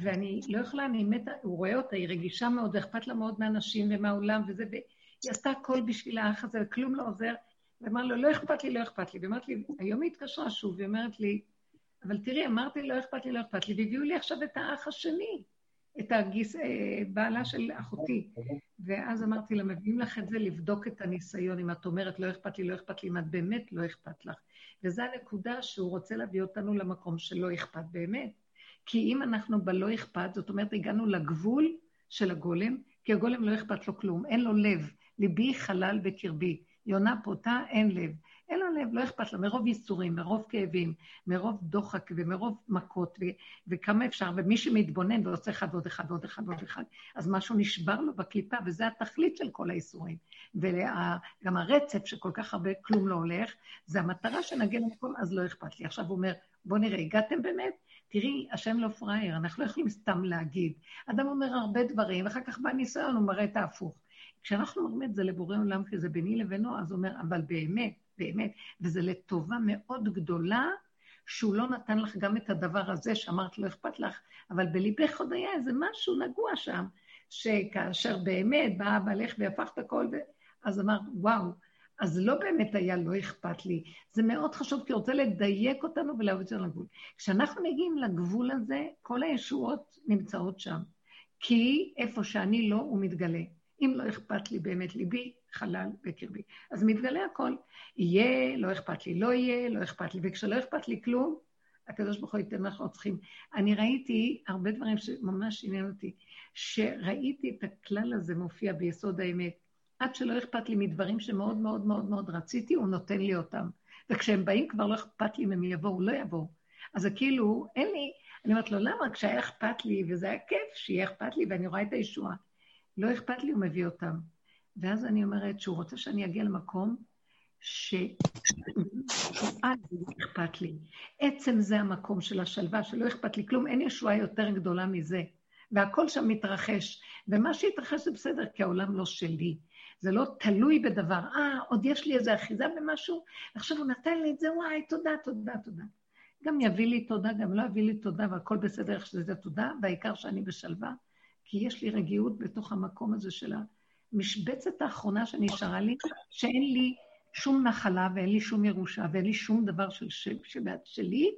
ואני לא יכולה, אני מתה, הוא רואה אותה, היא רגישה מאוד, אכפת לה מאוד מהנשים ומהעולם וזה, והיא עשתה הכל בשביל האח הזה, וכלום לא עוזר. ואמר לו, לא אכפת לי, לא אכפת לי. ואמרת לי, היום היא התקשרה שוב, והיא אומרת לי, אבל תראי, אמרתי, לא אכפת לי, לא אכפת לי, והביאו לי עכשיו את האח השני, את הגיס, אה, בעלה של אחותי. ואז אמרתי לה, מביאים לך את זה לבדוק את הניסיון, אם את אומרת, לא אכפת לי, לא אכפת לי, אם את באמת לא אכפת לך. וזו הנקודה שהוא רוצה להביא אותנו למקום שלא אכפת באמת. כי אם אנחנו בלא אכפת, זאת אומרת, הגענו לגבול של הגולם, כי הגולם לא אכפת לו כלום, אין לו לב. ליבי חלל בקרבי. יונה פותה, אין לב. אין לו לב, לא אכפת לו, מרוב ייסורים, מרוב כאבים, מרוב דוחק ומרוב מכות, ו- וכמה אפשר, ומי שמתבונן ועושה אחד ועוד אחד ועוד אחד ועוד אחד, אז משהו נשבר לו בקליפה, וזה התכלית של כל הייסורים. וגם הרצף שכל כך הרבה כלום לא הולך, זה המטרה שנגיע למקום, אז לא אכפת לי. עכשיו הוא אומר, בוא נראה, הגעתם באמת? תראי, השם לא פראייר, אנחנו לא יכולים סתם להגיד. אדם אומר הרבה דברים, ואחר כך בא ניסיון, הוא מראה את ההפוך. כשאנחנו אומרים את זה לבורא עולם, כי זה ביני לבינו, אז הוא אומר, אבל באמת, באמת, וזה לטובה מאוד גדולה, שהוא לא נתן לך גם את הדבר הזה שאמרת לא אכפת לך, אבל בליבך עוד היה איזה משהו נגוע שם, שכאשר באמת בא בעלך והפך את הכל, אז אמרת, וואו, אז לא באמת היה לא אכפת לי. זה מאוד חשוב, כי הוא רוצה לדייק אותנו ולהביא זה לגבול. כשאנחנו מגיעים לגבול הזה, כל הישועות נמצאות שם. כי איפה שאני לא, הוא מתגלה. אם לא אכפת לי באמת ליבי, חלל בקרבי. אז מתגלה הכל. יהיה, לא אכפת לי, לא יהיה, לא אכפת לי. וכשלא אכפת לי כלום, הקדוש ברוך הוא ייתן מה שאנחנו צריכים. אני ראיתי הרבה דברים שממש עניין אותי, שראיתי את הכלל הזה מופיע ביסוד האמת. עד שלא אכפת לי מדברים שמאוד מאוד מאוד מאוד רציתי, הוא נותן לי אותם. וכשהם באים כבר לא אכפת לי אם הם יבואו, לא יבואו. אז זה כאילו, אין לי, אני אומרת לו, למה? כשהיה אכפת לי, וזה היה כיף שיהיה אכפת לי, ואני רואה את הישועה. לא אכפת לי, הוא מביא אותם. ואז אני אומרת שהוא רוצה שאני אגיע למקום שאז אכפת לי. עצם זה המקום של השלווה, שלא אכפת לי כלום, אין ישועה יותר גדולה מזה. והכל שם מתרחש. ומה שהתרחש זה בסדר, כי העולם לא שלי. זה לא תלוי בדבר. אה, עוד יש לי איזו אחיזה במשהו, עכשיו הוא נתן לי את זה, וואי, תודה, תודה, תודה. גם יביא לי תודה, גם לא יביא לי תודה, והכל בסדר איך שזה תודה, והעיקר שאני בשלווה, כי יש לי רגיעות בתוך המקום הזה של המשבצת האחרונה שנשארה לי, שאין לי שום נחלה ואין לי שום ירושה ואין לי שום דבר של, של, של, שלי,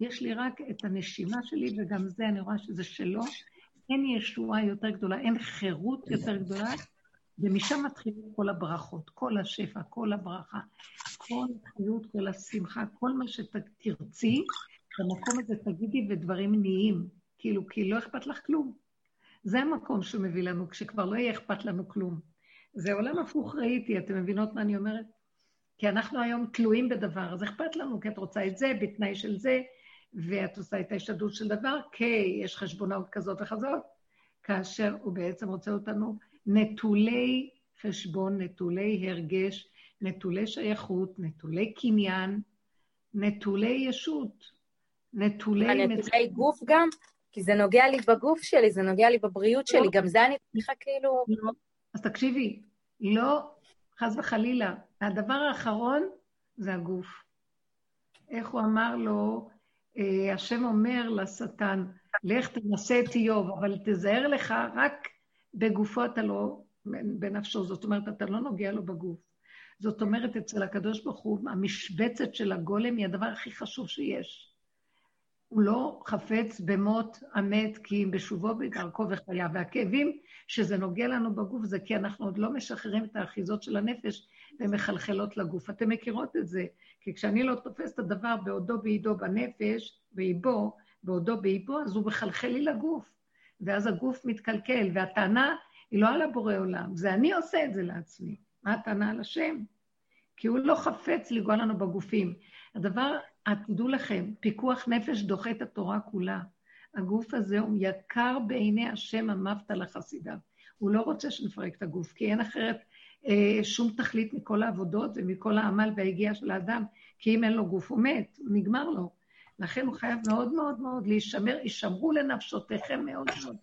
יש לי רק את הנשימה שלי, וגם זה, אני רואה שזה שלו. אין ישועה יותר גדולה, אין חירות יותר גדולה, ומשם מתחילים כל הברכות, כל השפע, כל הברכה, כל החיות, כל השמחה, כל מה שתרצי, במקום הזה תגידי ודברים נהיים, כאילו, כי לא אכפת לך כלום. זה המקום שמביא לנו, כשכבר לא יהיה אכפת לנו כלום. זה עולם הפוך ראיתי, אתם מבינות מה אני אומרת? כי אנחנו היום תלויים בדבר, אז אכפת לנו, כי את רוצה את זה, בתנאי של זה, ואת עושה את ההשתדלות של דבר, כי יש חשבונאות כזאת וכזאת, כאשר הוא בעצם רוצה אותנו נטולי חשבון, נטולי הרגש, נטולי שייכות, נטולי קניין, נטולי ישות, נטולי... נטולי גוף גם? כי זה נוגע לי בגוף שלי, זה נוגע לי בבריאות שלי, גם זה אני צריכה כאילו... לא. אז תקשיבי, לא, חס וחלילה, הדבר האחרון זה הגוף. איך הוא אמר לו, אה, השם אומר לשטן, לך תנסה את איוב, אבל תזהר לך רק בגופו אתה לא, בנפשו, זאת אומרת, אתה לא נוגע לו בגוף. זאת אומרת, אצל הקדוש ברוך הוא, המשבצת של הגולם היא הדבר הכי חשוב שיש. הוא לא חפץ במות המת, כי אם בשובו בדרכו וחיה. והכאבים שזה נוגע לנו בגוף זה כי אנחנו עוד לא משחררים את האחיזות של הנפש ומחלחלות לגוף. אתם מכירות את זה, כי כשאני לא תופס את הדבר בעודו באידו בנפש, באיבו, בעודו באיבו, אז הוא מחלחל לי לגוף. ואז הגוף מתקלקל, והטענה היא לא על הבורא עולם, זה אני עושה את זה לעצמי. מה הטענה על השם? כי הוא לא חפץ לגוע לנו בגופים. הדבר, תדעו לכם, פיקוח נפש דוחה את התורה כולה. הגוף הזה הוא יקר בעיני השם המפת לחסידיו. הוא לא רוצה שנפרק את הגוף, כי אין אחרת אה, שום תכלית מכל העבודות ומכל העמל וההגיעה של האדם, כי אם אין לו גוף הוא מת, הוא נגמר לו. לכן הוא חייב מאוד מאוד מאוד להישמר, הישמרו לנפשותיכם מאוד מאוד.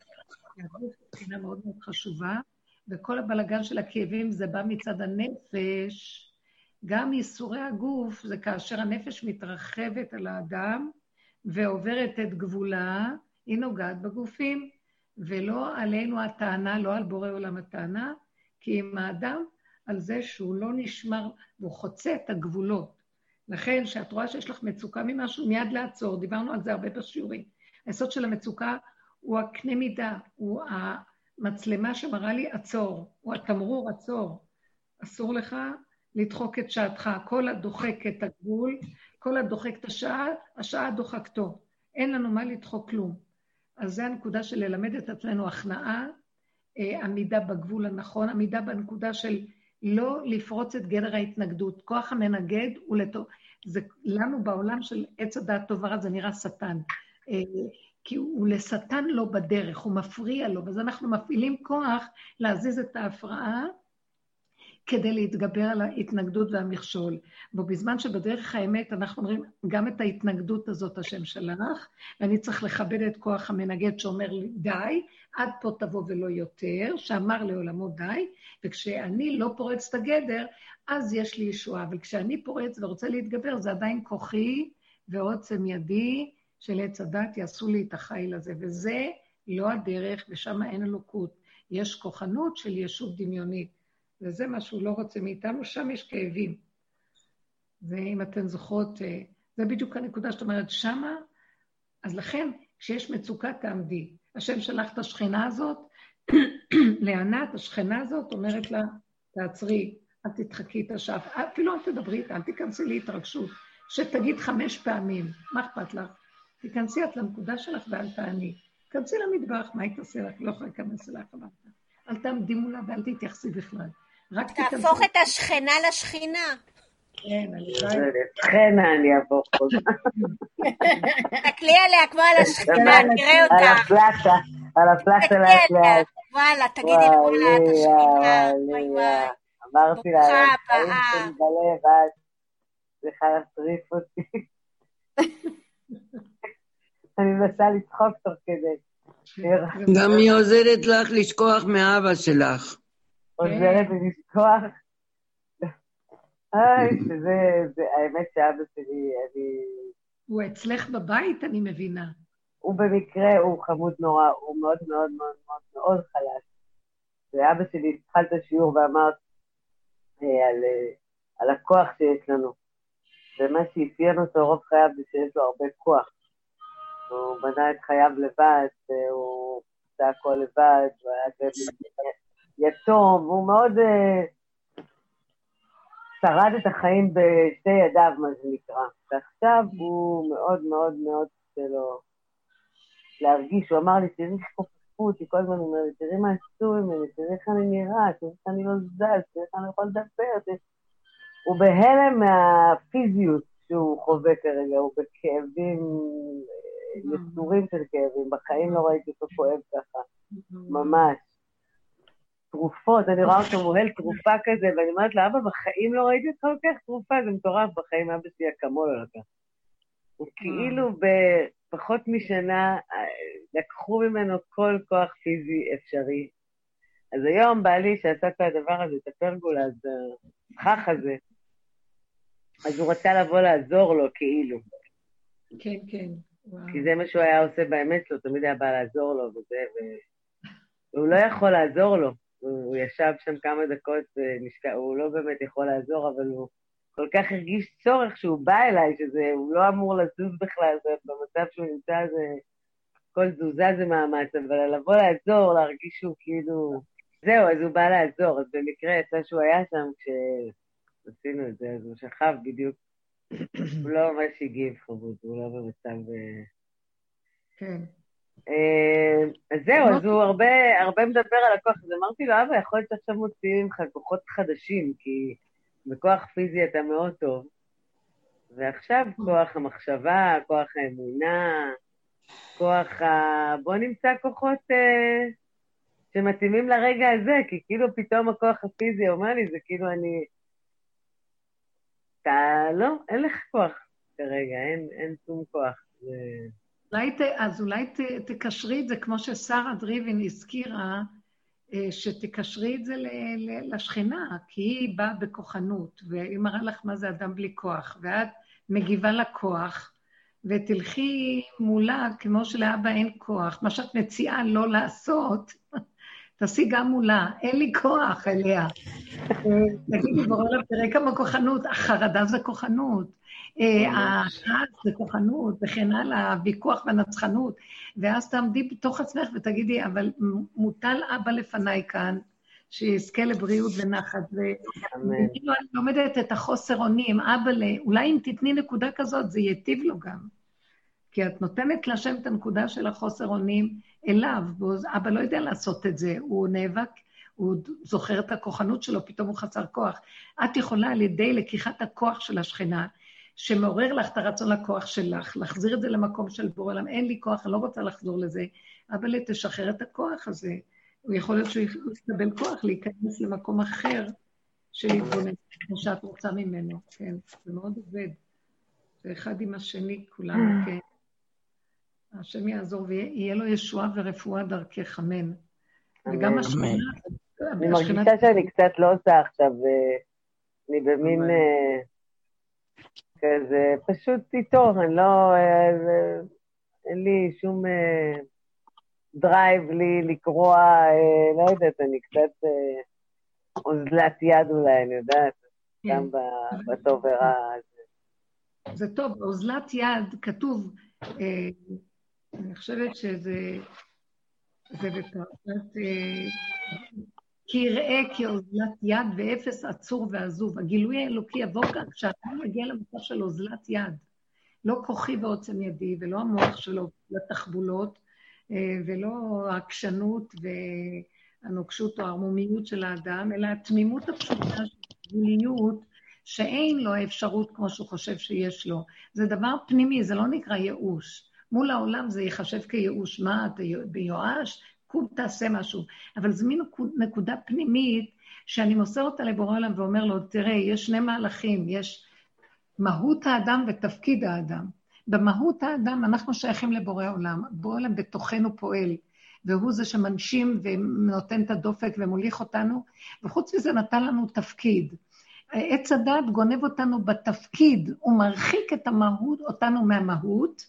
הגוף מבחינה מאוד מאוד חשובה, וכל הבלגן של הכאבים זה בא מצד הנפש. גם ייסורי הגוף זה כאשר הנפש מתרחבת על האדם ועוברת את גבולה, היא נוגעת בגופים, ולא עלינו הטענה, לא על בורא עולם הטענה, כי אם האדם על זה שהוא לא נשמר, והוא חוצה את הגבולות. לכן, כשאת רואה שיש לך מצוקה ממשהו, מיד לעצור, דיברנו על זה הרבה בשיעורים. היסוד של המצוקה הוא הקנה מידה, הוא המצלמה שמראה לי עצור, הוא התמרור עצור. אסור לך לדחוק את שעתך. כל הדוחק את הגבול, כל הדוחק את השעה, השעה דוחקתו. אין לנו מה לדחוק כלום. אז זו הנקודה של ללמד את עצמנו הכנעה, אה, עמידה בגבול הנכון, עמידה בנקודה של לא לפרוץ את גדר ההתנגדות. כוח המנגד הוא לטוב. זה לנו בעולם של עץ הדעת טוב ורע זה נראה שטן. אה, כי הוא לשטן לא בדרך, הוא מפריע לו, ואז אנחנו מפעילים כוח להזיז את ההפרעה, כדי להתגבר על ההתנגדות והמכשול. ובזמן שבדרך האמת אנחנו אומרים, גם את ההתנגדות הזאת השם שלח, ואני צריך לכבד את כוח המנגד שאומר לי, די, עד פה תבוא ולא יותר, שאמר לעולמו די, וכשאני לא פורץ את הגדר, אז יש לי ישועה. אבל כשאני פורץ ורוצה להתגבר, זה עדיין כוחי ועוצם ידי של עץ הדת יעשו לי את החיל הזה, וזה לא הדרך, ושם אין אלוקות. יש כוחנות של ישות דמיונית. וזה מה שהוא לא רוצה מאיתנו, שם יש כאבים. ואם אתן זוכרות, אה, זה בדיוק הנקודה שאת אומרת, שמה, אז לכן, כשיש מצוקה, תעמדי. השם שלח את השכנה הזאת, (clears throat) לענת, השכנה הזאת אומרת לה, תעצרי, אל תדחקי את השף, אפילו אל תדברי איתה, אל תיכנסי להתרגשות. שתגיד חמש פעמים, מה אכפת לך? תיכנסי את לנקודה שלך ואל תעני. תיכנסי למטבח, מה היא תעשה לך? לא יכולה להיכנס אלייך הביתה. אל תעמדי מולה ואל תתייחסי בכלל. רק תהפוך את השכנה לשכינה. כן, שכנה אני אעבור כל הזמן. תקלי עליה כמו על השכינה, תראה אותה. על הפלטה, על הפלטה לאט לאט. וואלה, תגידי לה, וואלה, את השכינה. וואי וואי. אמרתי לה. שלי בלב, את צריכה להטריף אותי. (laughs) אני מנסה לצחוק תוך כדי. גם היא עוזרת לך לשכוח מאבא שלך. עוזרת לי לשכוח. איי, (laughs) שזה, זה- האמת שאבא שלי, אני... הוא אצלך בבית, אני מבינה. הוא במקרה, הוא חמוד נורא, הוא מאוד מאוד מאוד מאוד מאוד חלש. ואבא שלי התחל את השיעור ואמר אה, על, אה, על הכוח שיש לנו. ומה שאפיין אותו רוב חייו זה שיש לו הרבה כוח. הוא בנה את חייו לבד, והוא עשה הכל לבד, הוא היה יתום, והוא מאוד אה, שרד את החיים בשתי ידיו, מה שנקרא. ועכשיו הוא מאוד מאוד מאוד קשה לו להרגיש, הוא אמר לי, תראי איך כופפו אותי, כל הזמן הוא אומר לי, תראי מה עשו ממני, תראי איך אני נראה, תראי איך אני לא זז, תראי איך אני יכול לדבר. הוא בהלם מהפיזיות שהוא חווה כרגע, הוא בכאבים, אה, יצורים של כאבים, בחיים לא ראיתי אותו כואב ככה, ממש. תרופות, אני רואה אותו מוהל תרופה כזה, ואני אומרת לו, אבא, בחיים לא ראיתי אותך לוקח תרופה, זה מטורף, בחיים אבא שלי אקמול לא לקח. הוא כאילו בפחות משנה אה, לקחו ממנו כל כוח פיזי אפשרי. אז היום בעלי שעשה את הדבר הזה, את הפרגולה, אז הסכך הזה, אז הוא רצה לבוא לעזור לו, כאילו. כן, כן. וואו. כי זה מה שהוא היה עושה באמת שלו, תמיד היה בא לעזור לו וזה, ו... והוא לא יכול לעזור לו. הוא, הוא ישב שם כמה דקות, ונשק... הוא לא באמת יכול לעזור, אבל הוא כל כך הרגיש צורך שהוא בא אליי, שזה, הוא לא אמור לזוז בכלל, זה במצב שהוא נמצא, זה... כל תזוזה זה מאמץ, אבל לבוא לעזור, להרגיש שהוא כאילו... זהו, אז הוא בא לעזור, אז במקרה יצא שהוא היה שם כשעשינו את זה, אז הוא שכב בדיוק. (clears throat) הוא לא ממש הגיב חבוד, הוא לא במצב... אה, כן. אה, אז זהו, אז הוא הרבה, הרבה מדבר על הכוח, אז אמרתי לו, אבא, יכול להיות שעכשיו מוציאים ממך כוחות חדשים, כי בכוח פיזי אתה מאוד טוב, ועכשיו כוח המחשבה, כוח האמונה, כוח ה... בוא נמצא כוחות אה, שמתאימים לרגע הזה, כי כאילו פתאום הכוח הפיזי אומר לי, זה כאילו אני... אתה לא, אין לך כוח כרגע, אין, אין שום כוח. זה... אולי ת, אז אולי ת, תקשרי את זה, כמו ששרה דריבין הזכירה, שתקשרי את זה ל, ל, לשכנה, כי היא באה בכוחנות, והיא מראה לך מה זה אדם בלי כוח, ואת מגיבה לכוח, ותלכי מולה כמו שלאבא אין כוח, מה שאת מציעה לא לעשות, (laughs) תעשי גם מולה, אין לי כוח אליה. (laughs) תגידי, בורא לה, תראה כמה כוחנות, החרדה זה כוחנות. הכעס זה כוחנות וכן הלאה, הוויכוח והנצחנות, ואז תעמדי בתוך עצמך ותגידי, אבל מוטל אבא לפניי כאן, שיזכה לבריאות ונחת, וכאילו אני לומדת את החוסר אונים, אבא, אולי אם תתני נקודה כזאת, זה ייטיב לו גם. כי את נותנת להשם את הנקודה של החוסר אונים אליו, ואבא לא יודע לעשות את זה, הוא נאבק, הוא זוכר את הכוחנות שלו, פתאום הוא חסר כוח. את יכולה על ידי לקיחת הכוח של השכנה, שמעורר לך את הרצון לכוח שלך, להחזיר את זה למקום של בורא עולם, אין לי כוח, אני לא רוצה לחזור לזה, אבל תשחרר את הכוח הזה. הוא יכול להיות שהוא יקבל כוח להיכנס למקום אחר, של להתבונן, כמו שאת רוצה ממנו, כן, זה מאוד עובד. זה אחד עם השני, כולנו, כן. השם יעזור ויהיה לו ישועה ורפואה דרכך, אמן. וגם השכינה... אני מרגישה שאני קצת לא עושה עכשיו, אה, אני במין אה, כזה, פשוט איתו, אני לא... אה, אין לי שום drive לי לקרוע, לא יודעת, אני קצת אוזלת יד אולי, אני יודעת, כן. גם בטוב ורע. זה טוב, באוזלת יד כתוב, אני חושבת שזה זה בפרשת אה, כי יראה כאוזלת יד ואפס עצור ועזוב. הגילוי האלוקי יבוא כאן כשאדם מגיע למצב של אוזלת יד. לא כוחי ועוצם ידי, ולא המוח שלו לתחבולות, אה, ולא העקשנות והנוקשות או הערמומיות של האדם, אלא התמימות הפשוטה של הגבוליות, שאין לו האפשרות כמו שהוא חושב שיש לו. זה דבר פנימי, זה לא נקרא ייאוש. מול העולם זה ייחשב כייאוש. מה, אתה ביואש? קום תעשה משהו. אבל זו מין נקודה פנימית שאני מוסר אותה לבורא עולם ואומר לו, תראה, יש שני מהלכים, יש מהות האדם ותפקיד האדם. במהות האדם אנחנו שייכים לבורא עולם, בורא עולם בתוכנו פועל, והוא זה שמנשים ונותן את הדופק ומוליך אותנו, וחוץ מזה נתן לנו תפקיד. עץ הדת גונב אותנו בתפקיד, הוא מרחיק את המהות, אותנו מהמהות,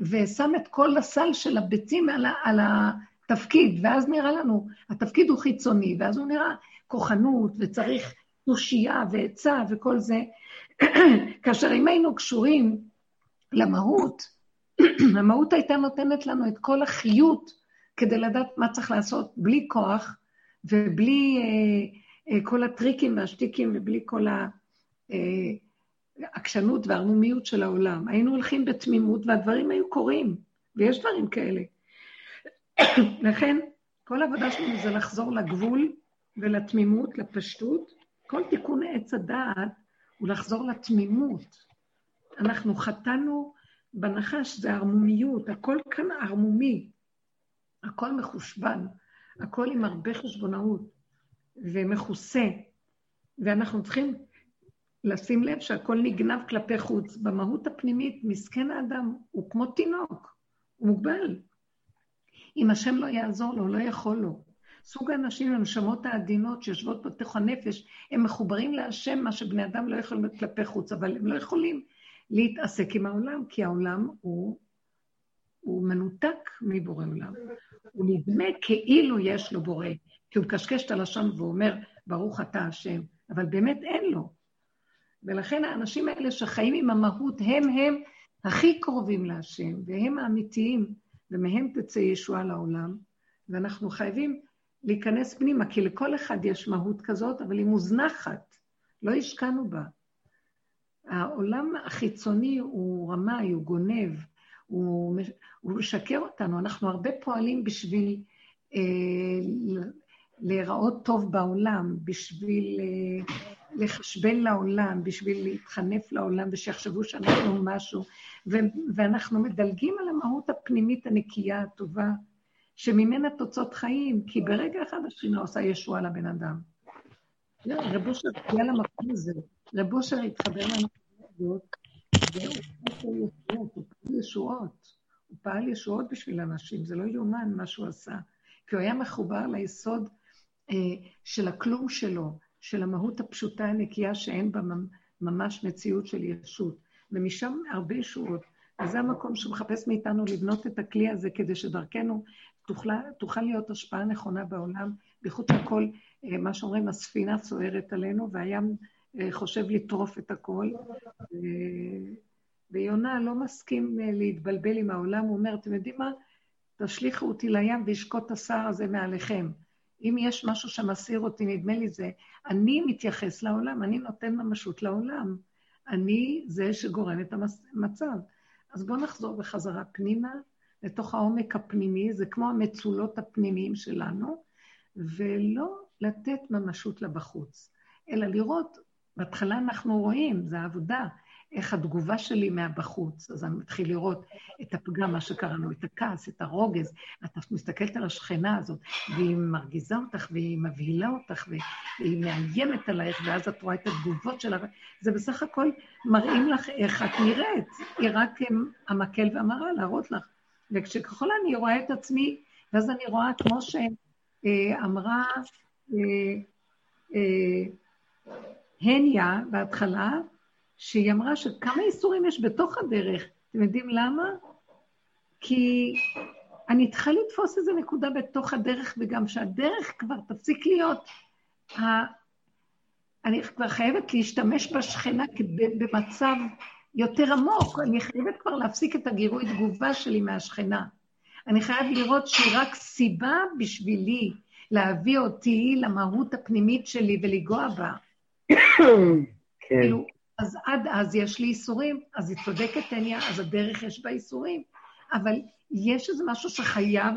ושם את כל הסל של הביצים על, על התפקיד, ואז נראה לנו, התפקיד הוא חיצוני, ואז הוא נראה כוחנות, וצריך תושייה ועצה וכל זה. (clears throat) כאשר אם היינו קשורים למהות, (clears throat) המהות הייתה נותנת לנו את כל החיות כדי לדעת מה צריך לעשות, בלי כוח ובלי אה, אה, כל הטריקים והשטיקים ובלי כל ה... אה, העקשנות והערמומיות של העולם. היינו הולכים בתמימות והדברים היו קורים, ויש דברים כאלה. לכן, כל העבודה שלנו זה לחזור לגבול ולתמימות, לפשטות. כל תיקון עץ הדעת הוא לחזור לתמימות. אנחנו חטאנו בנחש, זה ערמומיות, הכל כאן ערמומי, הכל מחושבן, הכל עם הרבה חשבונאות ומכוסה, ואנחנו צריכים לשים לב שהכל נגנב כלפי חוץ. במהות הפנימית, מסכן האדם, הוא כמו תינוק, הוא מוגבל. אם השם לא יעזור לו, לא יכול לו. סוג האנשים, הנשמות העדינות שיושבות בתוך הנפש, הם מחוברים להשם, מה שבני אדם לא יכולים כלפי חוץ, אבל הם לא יכולים להתעסק עם העולם, כי העולם הוא, הוא מנותק מבורא עולם. הוא נדמה כאילו יש לו בורא, כי הוא מקשקש את הלשון ואומר, ברוך אתה השם, אבל באמת אין לו. ולכן האנשים האלה שחיים עם המהות, הם הם הכי קרובים להשם, והם האמיתיים, ומהם תצא ישועה לעולם, ואנחנו חייבים להיכנס פנימה, כי לכל אחד יש מהות כזאת, אבל היא מוזנחת, לא השקענו בה. העולם החיצוני הוא רמאי, הוא גונב, הוא, הוא משקר אותנו. אנחנו הרבה פועלים בשביל אה, להיראות טוב בעולם, בשביל אה, לחשבן לעולם, בשביל להתחנף לעולם ושיחשבו שאנחנו משהו, ו- ואנחנו מדלגים על המהות הפנימית הנקייה, הטובה, שממנה תוצאות חיים, כי ברגע אחד השכינה עושה ישועה לבן אדם. רב אושר הגיע למקום הזה, רב אושר התחבר לנקודה הזאת, והוא פעל ישועות, הוא פעל ישועות. בשביל אנשים, זה לא יאומן מה שהוא עשה, כי הוא היה מחובר ליסוד אה, של הכלום שלו, של המהות הפשוטה הנקייה שאין בה ממש מציאות של ישות. ומשם הרבה ישועות. וזה המקום שמחפש מאיתנו לבנות את הכלי הזה כדי שדרכנו תוכל, תוכל להיות השפעה נכונה בעולם, בייחוד הכל, אה, מה שאומרים, הספינה סוערת עלינו, והים אה, חושב לטרוף את הכל. ויונה לא מסכים אה, להתבלבל עם העולם, הוא אומר, אתם יודעים מה? תשליכו אותי לים וישקוט הסער הזה מעליכם. אם יש משהו שמסעיר אותי, נדמה לי זה, אני מתייחס לעולם, אני נותן ממשות לעולם. אני זה שגורם את המצב. אז בואו נחזור בחזרה פנימה, לתוך העומק הפנימי, זה כמו המצולות הפנימיים שלנו, ולא לתת ממשות לבחוץ, אלא לראות, בהתחלה אנחנו רואים, זה העבודה, איך התגובה שלי מהבחוץ. אז אני מתחיל לראות את הפגם, מה שקראנו, את הכעס, את הרוגז. את מסתכלת על השכנה הזאת, והיא מרגיזה אותך, והיא מבהילה אותך, והיא מאיימת עלייך, ואז את רואה את התגובות שלה. זה בסך הכל מראים לך איך את נראית. היא רק המקל והמראה להראות לך. וכשככל אני רואה את עצמי, ואז אני רואה, כמו שאמרה אה, אה, הניה בהתחלה, שהיא אמרה שכמה איסורים יש בתוך הדרך. אתם יודעים למה? כי אני צריכה לתפוס איזו נקודה בתוך הדרך, וגם שהדרך כבר תפסיק להיות... ה... אני כבר חייבת להשתמש בשכנה במצב יותר עמוק. אני חייבת כבר להפסיק את הגירוי תגובה שלי מהשכנה. אני חייב לראות שהיא רק סיבה בשבילי להביא אותי למהות הפנימית שלי ולגוע בה. (coughs) כן. כאילו, אז עד אז יש לי איסורים, אז היא צודקת, טניה, אז הדרך יש בה איסורים. אבל יש איזה משהו שחייב,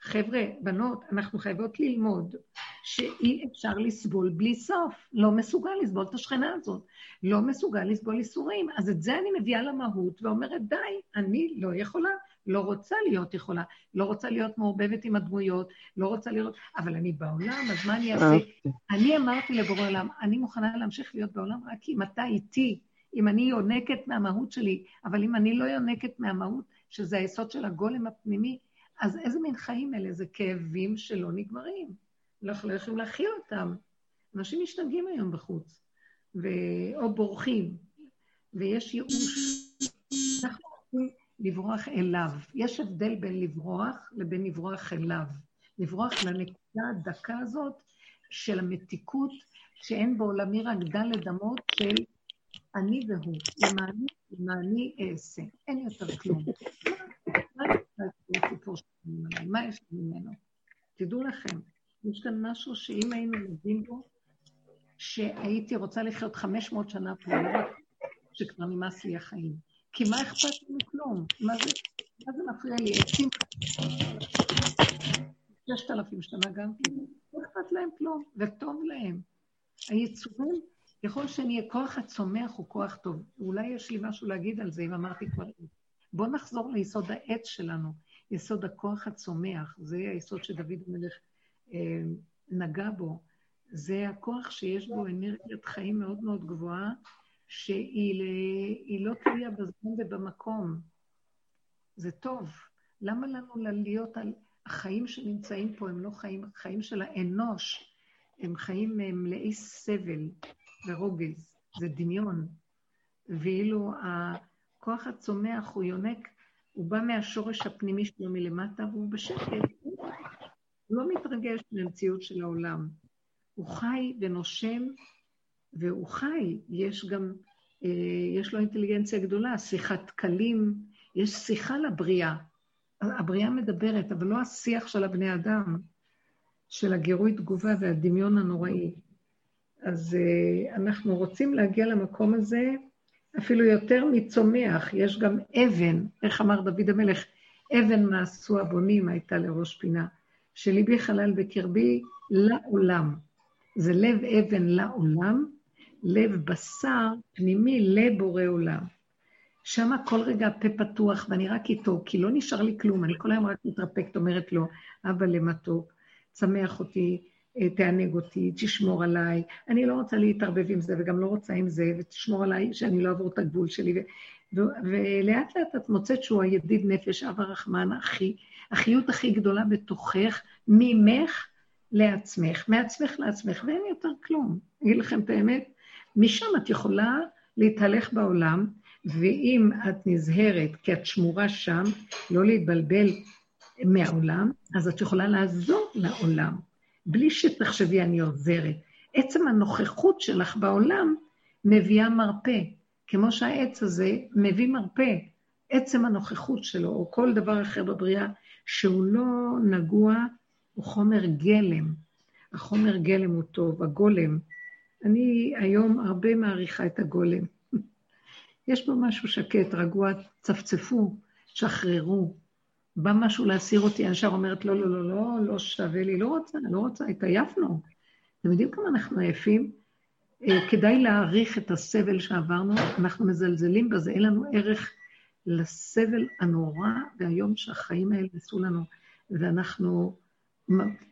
חבר'ה, בנות, אנחנו חייבות ללמוד שאי אפשר לסבול בלי סוף. לא מסוגל לסבול את השכנה הזאת. לא מסוגל לסבול איסורים. אז את זה אני מביאה למהות ואומרת, די, אני לא יכולה. לא רוצה להיות יכולה, לא רוצה להיות מעורבבת עם הדמויות, לא רוצה לראות, אבל אני בעולם, אז מה אני אעשה? אני אמרתי לבורא עולם, אני מוכנה להמשיך להיות בעולם רק אם אתה איתי, אם אני יונקת מהמהות שלי, אבל אם אני לא יונקת מהמהות, שזה היסוד של הגולם הפנימי, אז איזה מין חיים אלה? זה כאבים שלא נגמרים. אנחנו לא יכולים להכיל אותם. אנשים משתגעים היום בחוץ, ו... או בורחים, ויש ייאוש. אנחנו לברוח אליו. יש הבדל בין לברוח לבין לברוח אליו. לברוח לנקודה הדקה הזאת של המתיקות, שאין בעולמי רק דלת אמות של אני והוא, למעני, למעני אעשה. אין יותר כלום. מה יש ממנו? תדעו לכם, יש כאן משהו שאם היינו לומדים בו, שהייתי רוצה לחיות 500 שנה פה, לא שכבר נמאס לי החיים. כי מה אכפת לנו כלום? מה זה, מה זה מפריע לי? עצים ששת אלפים שנה גם כן, לא אכפת להם כלום, וטוב להם. היצורים, ככל שנהיה כוח הצומח הוא כוח טוב. אולי יש לי משהו להגיד על זה, אם אמרתי כבר... בואו נחזור ליסוד העץ שלנו, יסוד הכוח הצומח, זה היסוד שדוד המלך אה, נגע בו. זה הכוח שיש בו אנרגיית חיים מאוד מאוד גבוהה, שהיא לא תלויה בזמן ובמקום. זה טוב. למה לנו להיות על... החיים שנמצאים פה הם לא חיים, חיים של האנוש, הם חיים מלאי סבל ורוגז, זה דמיון. ואילו הכוח הצומח הוא יונק, הוא בא מהשורש הפנימי שלו מלמטה והוא בשקט, הוא לא מתרגש מהמציאות של העולם. הוא חי ונושם והוא חי, יש גם, אה, יש לו אינטליגנציה גדולה, שיחת כלים, יש שיחה לבריאה. הבריאה מדברת, אבל לא השיח של הבני אדם, של הגירוי תגובה והדמיון הנוראי. אז uh, אנחנו רוצים להגיע למקום הזה אפילו יותר מצומח. יש גם אבן, איך אמר דוד המלך, אבן מעשו הבונים הייתה לראש פינה, שליבי חלל בקרבי לעולם. זה לב אבן לעולם, לב בשר פנימי לבורא עולם. שם כל רגע הפה פתוח ואני רק איתו, כי לא נשאר לי כלום, אני כל היום רק מתרפקת, אומרת לו, אבא למתוק, צמח אותי, אה, תענג אותי, תשמור עליי. אני לא רוצה להתערבב עם זה וגם לא רוצה עם זה, ותשמור עליי שאני לא אעבור את הגבול שלי. ו- ו- ולאט לאט את מוצאת שהוא הידיד נפש, אב הרחמן, אחי, החיות הכי גדולה בתוכך, ממך לעצמך, מעצמך לעצמך, ואין יותר כלום. אגיד לכם את האמת, משם את יכולה להתהלך בעולם, ואם את נזהרת, כי את שמורה שם, לא להתבלבל מהעולם, אז את יכולה לעזור לעולם, בלי שתחשבי אני עוזרת. עצם הנוכחות שלך בעולם מביאה מרפא, כמו שהעץ הזה מביא מרפא. עצם הנוכחות שלו, או כל דבר אחר בבריאה, שהוא לא נגוע, הוא חומר גלם. החומר גלם הוא טוב, הגולם. אני היום הרבה מעריכה את הגולם. (laughs) יש בו משהו שקט, רגוע, צפצפו, שחררו. בא משהו להסיר אותי, אני ישר אומרת, לא, לא, לא, לא, לא שווה לי, לא רוצה, לא רוצה, התעייפנו. אתם יודעים כמה אנחנו עייפים? אה, כדאי להעריך את הסבל שעברנו, אנחנו מזלזלים בזה, אין לנו ערך לסבל הנורא והיום שהחיים האלה עשו לנו, ואנחנו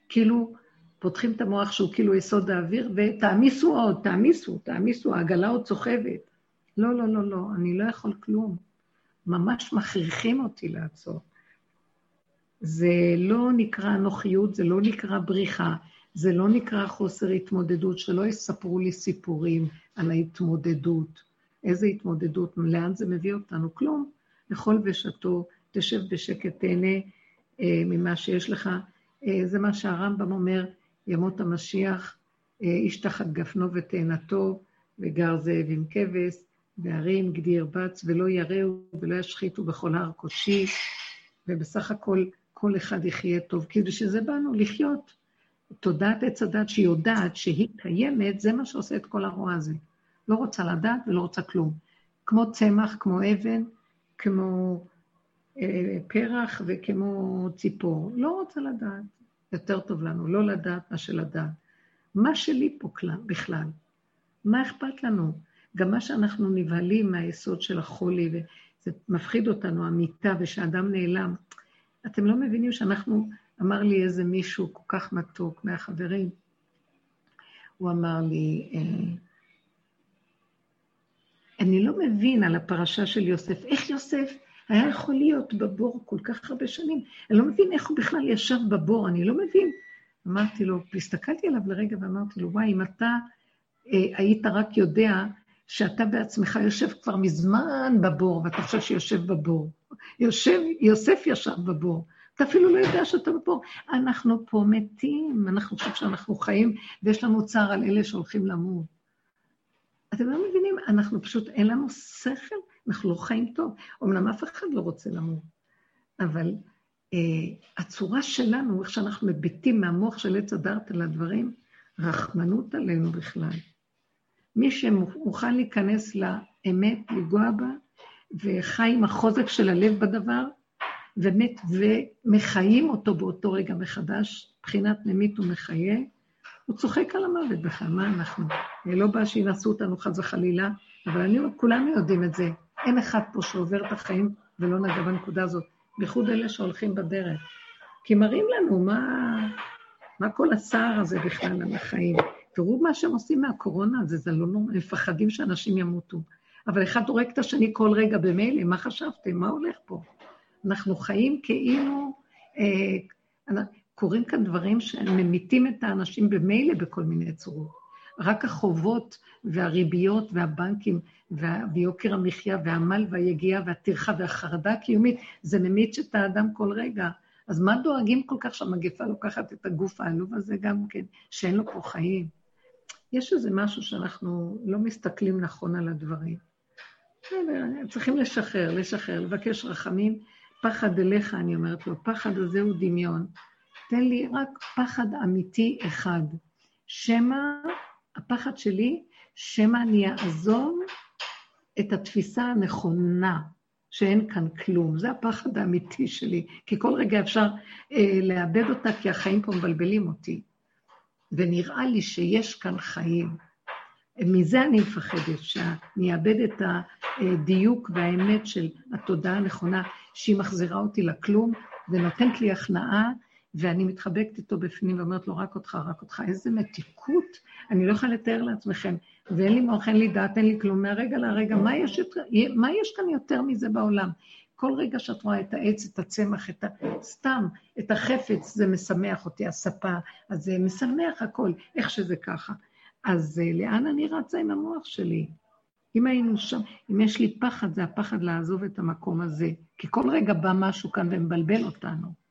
כאילו פותחים את המוח שהוא כאילו יסוד האוויר, ותעמיסו עוד, תעמיסו, תעמיסו, העגלה עוד סוחבת. לא, לא, לא, לא, אני לא יכול כלום. ממש מכריחים אותי לעצור. זה לא נקרא אנוכיות, זה לא נקרא בריחה, זה לא נקרא חוסר התמודדות, שלא יספרו לי סיפורים על ההתמודדות. איזה התמודדות, לאן זה מביא אותנו? כלום. אכול ושתו, תשב בשקט, תהנה אה, ממה שיש לך. אה, זה מה שהרמב"ם אומר, ימות המשיח, אה, איש תחת גפנו ותאנתו, וגר זאב עם כבש, והרים גדי ירבץ, ולא יראו ולא ישחיתו בכל הר קודשי, ובסך הכל כל אחד יחיה טוב, כי בשביל זה באנו לחיות. תודעת עץ הדת שהיא יודעת שהיא קיימת, זה מה שעושה את כל הרוע הזה. לא רוצה לדעת ולא רוצה כלום. כמו צמח, כמו אבן, כמו אה, פרח וכמו ציפור. לא רוצה לדעת. יותר טוב לנו לא לדעת מה שלדעת. מה שלי פה בכלל? מה אכפת לנו? גם מה שאנחנו נבהלים מהיסוד של החולי, וזה מפחיד אותנו, המיטה, ושאדם נעלם. אתם לא מבינים שאנחנו, אמר לי איזה מישהו כל כך מתוק מהחברים, הוא אמר לי, אה, אני לא מבין על הפרשה של יוסף, איך יוסף היה יכול להיות בבור כל כך הרבה שנים? אני לא מבין איך הוא בכלל ישב בבור, אני לא מבין. אמרתי לו, והסתכלתי עליו לרגע ואמרתי לו, וואי, אם אתה אה, היית רק יודע שאתה בעצמך יושב כבר מזמן בבור, ואתה חושב שיושב בבור. יושב, יוסף ישב בבור. אתה אפילו לא יודע שאתה בבור. אנחנו פה מתים, אנחנו חושבים שאנחנו חיים, ויש לנו צער על אלה שהולכים למות. אתם לא מבינים? אנחנו פשוט, אין לנו שכל, אנחנו לא חיים טוב. אמנם אף אחד לא רוצה למות, אבל אה, הצורה שלנו, איך שאנחנו מביטים מהמוח של עץ הדעת על הדברים, רחמנות עלינו בכלל. מי שמוכן להיכנס לאמת, לנגוע בה, וחי עם החוזק של הלב בדבר, ומת ומחיים אותו באותו רגע מחדש, מבחינת ממית ומחיה, הוא צוחק על המוות בכלל, מה אנחנו? לא בא שינסו אותנו חס וחלילה, אבל אני, כולנו יודעים את זה. אין אחד פה שעובר את החיים ולא נגע בנקודה הזאת, בייחוד אלה שהולכים בדרך. כי מראים לנו מה, מה כל הצער הזה בכלל על החיים. תראו מה שהם עושים מהקורונה הזה, זה לא נורא, מפחדים שאנשים ימותו. אבל אחד הורג את השני כל רגע במילא, מה חשבתם? מה הולך פה? אנחנו חיים כאילו... אה, קורים כאן דברים שממיתים את האנשים במילא בכל מיני צורות. רק החובות והריביות והבנקים ויוקר המחיה והעמל והיגיעה והטרחה והחרדה הקיומית, זה ממית את האדם כל רגע. אז מה דואגים כל כך שהמגפה לוקחת את הגוף העלוב הזה גם כן, שאין לו פה חיים? יש איזה משהו שאנחנו לא מסתכלים נכון על הדברים. צריכים לשחרר, לשחרר, לבקש רחמים. פחד אליך, אני אומרת לו, פחד הזה הוא דמיון. תן לי רק פחד אמיתי אחד. שמא, הפחד שלי, שמא אני אעזוב את התפיסה הנכונה, שאין כאן כלום. זה הפחד האמיתי שלי, כי כל רגע אפשר אה, לאבד אותה, כי החיים פה מבלבלים אותי. ונראה לי שיש כאן חיים. מזה אני מפחדת, שאני אאבד את הדיוק והאמת של התודעה הנכונה, שהיא מחזירה אותי לכלום ונותנת לי הכנעה, ואני מתחבקת איתו בפנים ואומרת לו, רק אותך, רק אותך. איזה מתיקות, אני לא יכולה לתאר לעצמכם. ואין לי מוח, אין לי דעת, אין לי כלום. מהרגע להרגע, מה יש, מה יש כאן יותר מזה בעולם? כל רגע שאת רואה את העץ, את הצמח, את ה... סתם, את החפץ, זה משמח אותי, הספה, אז זה משמח הכל, איך שזה ככה. אז אה, לאן אני רצה עם המוח שלי? אם היינו שם, אם יש לי פחד, זה הפחד לעזוב את המקום הזה. כי כל רגע בא משהו כאן ומבלבל אותנו.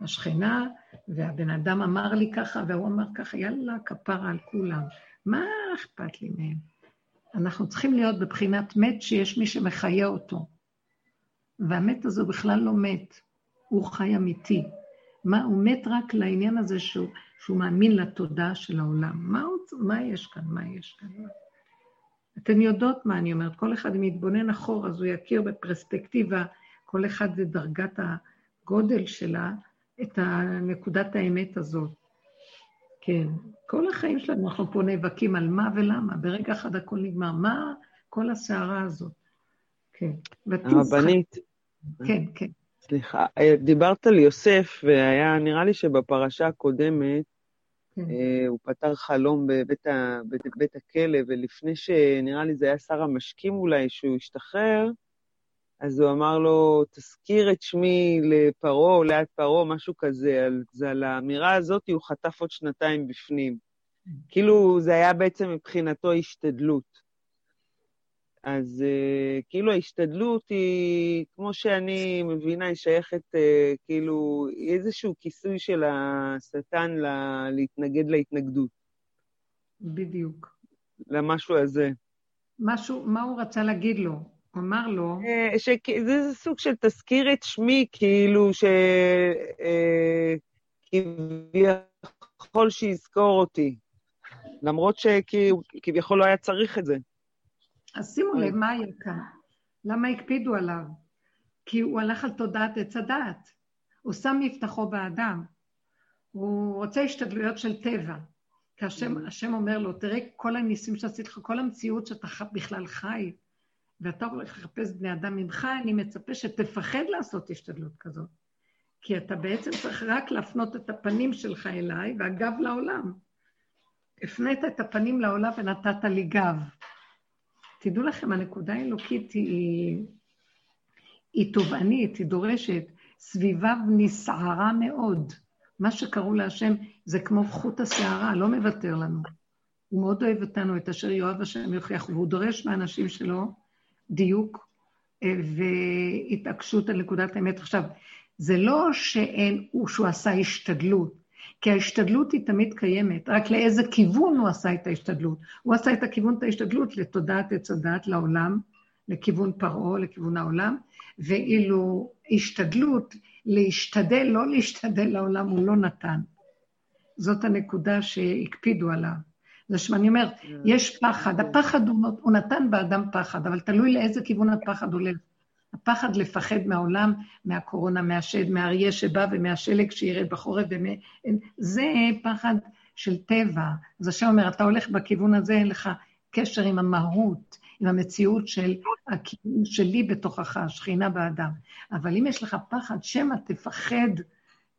השכנה, והבן אדם אמר לי ככה, והוא אמר ככה, יאללה, כפרה על כולם. מה אכפת לי מהם? אנחנו צריכים להיות בבחינת מת שיש מי שמחיה אותו. והמת הזה בכלל לא מת, הוא חי אמיתי. מה, הוא מת רק לעניין הזה שהוא, שהוא מאמין לתודעה של העולם. מה, מה יש כאן? מה יש כאן? אתן יודעות מה אני אומרת, כל אחד אם יתבונן אחורה, אז הוא יכיר בפרספקטיבה, כל אחד ודרגת הגודל שלה, את נקודת האמת הזאת. כן. כל החיים שלנו אנחנו פה נאבקים על מה ולמה. ברגע אחד הכל נגמר. מה כל הסערה הזאת? כן. הרבנית. כן, כן. סליחה, אה, דיברת על יוסף, והיה נראה לי שבפרשה הקודמת כן. אה, הוא פתר חלום בבית, ה, בית, בית הכלא, ולפני שנראה לי זה היה שר המשקים אולי, שהוא השתחרר, אז הוא אמר לו, תזכיר את שמי לפרעה או ליד פרעה, משהו כזה. זה, על האמירה הזאת הוא חטף עוד שנתיים בפנים. כאילו, זה היה בעצם מבחינתו השתדלות. אז uh, כאילו ההשתדלות היא, כמו שאני מבינה, היא שייכת uh, כאילו איזשהו כיסוי של השטן לה, להתנגד להתנגדות. בדיוק. למשהו הזה. משהו, מה הוא רצה להגיד לו? הוא אמר לו... Uh, שזה סוג של תזכיר את שמי, כאילו, ש... כביכול שיזכור אותי. למרות שכביכול לא היה צריך את זה. אז שימו לב מה היה כאן. למה הקפידו עליו? כי הוא הלך על תודעת עץ הדעת. הוא שם מבטחו באדם. הוא רוצה השתדלויות של טבע. כי השם. השם אומר לו, תראה כל הניסים שעשית לך, כל המציאות שאתה בכלל חי, ואתה הולך לחפש בני אדם ממך, אני מצפה שתפחד לעשות השתדלות כזאת. כי אתה בעצם צריך רק להפנות את הפנים שלך אליי, והגב לעולם. הפנית את הפנים לעולם ונתת לי גב. תדעו לכם, הנקודה האלוקית היא, היא תובענית, היא דורשת, סביביו נסערה מאוד. מה שקראו להשם זה כמו חוט השערה, לא מוותר לנו. הוא מאוד אוהב אותנו, את אשר יאהב השם יוכיח, והוא דורש מהאנשים שלו דיוק אה, והתעקשות על נקודת האמת. עכשיו, זה לא שאין, שהוא עשה השתדלות, כי ההשתדלות היא תמיד קיימת, רק לאיזה כיוון הוא עשה את ההשתדלות. הוא עשה את הכיוון, את ההשתדלות, לתודעת עץ הדעת, לעולם, לכיוון פרעה, לכיוון העולם, ואילו השתדלות, להשתדל, לא להשתדל לעולם, הוא לא נתן. זאת הנקודה שהקפידו עליו. זה שאני אומרת, יש פחד, הפחד הוא, הוא נתן באדם פחד, אבל תלוי לאיזה כיוון הפחד הולך. הפחד לפחד מהעולם, מהקורונה, מהשד, מהאריה שבא ומהשלג שירד בחורף, ומה... זה פחד של טבע. אז השם אומר, אתה הולך בכיוון הזה, אין לך קשר עם המהות, עם המציאות של הכיוון שלי בתוכך, השכינה באדם. אבל אם יש לך פחד, שמא תפחד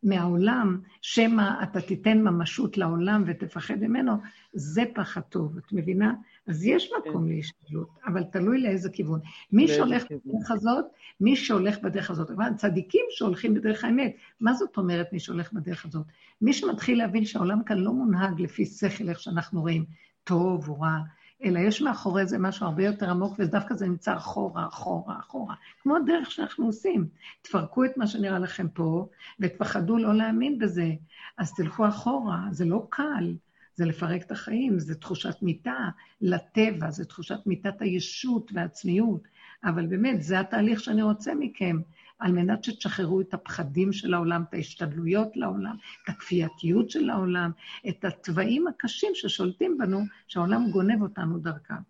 מהעולם, שמא אתה תיתן ממשות לעולם ותפחד ממנו, זה פחד טוב, את מבינה? אז יש מקום כן. להשתדלות, אבל תלוי לאיזה כיוון. מי שהולך בדרך הזאת, מי שהולך בדרך הזאת, אבל צדיקים שהולכים בדרך האמת, מה זאת אומרת מי שהולך בדרך הזאת? מי שמתחיל להבין שהעולם כאן לא מונהג לפי שכל, איך שאנחנו רואים, טוב או רע, אלא יש מאחורי זה משהו הרבה יותר עמוק, ודווקא זה נמצא אחורה, אחורה, אחורה. כמו הדרך שאנחנו עושים. תפרקו את מה שנראה לכם פה, ותפחדו לא להאמין בזה. אז תלכו אחורה, זה לא קל. זה לפרק את החיים, זה תחושת מיטה לטבע, זה תחושת מיטת הישות והעצמיות. אבל באמת, זה התהליך שאני רוצה מכם, על מנת שתשחררו את הפחדים של העולם, את ההשתדלויות לעולם, את הכפייתיות של העולם, את התוואים הקשים ששולטים בנו, שהעולם גונב אותנו דרכם.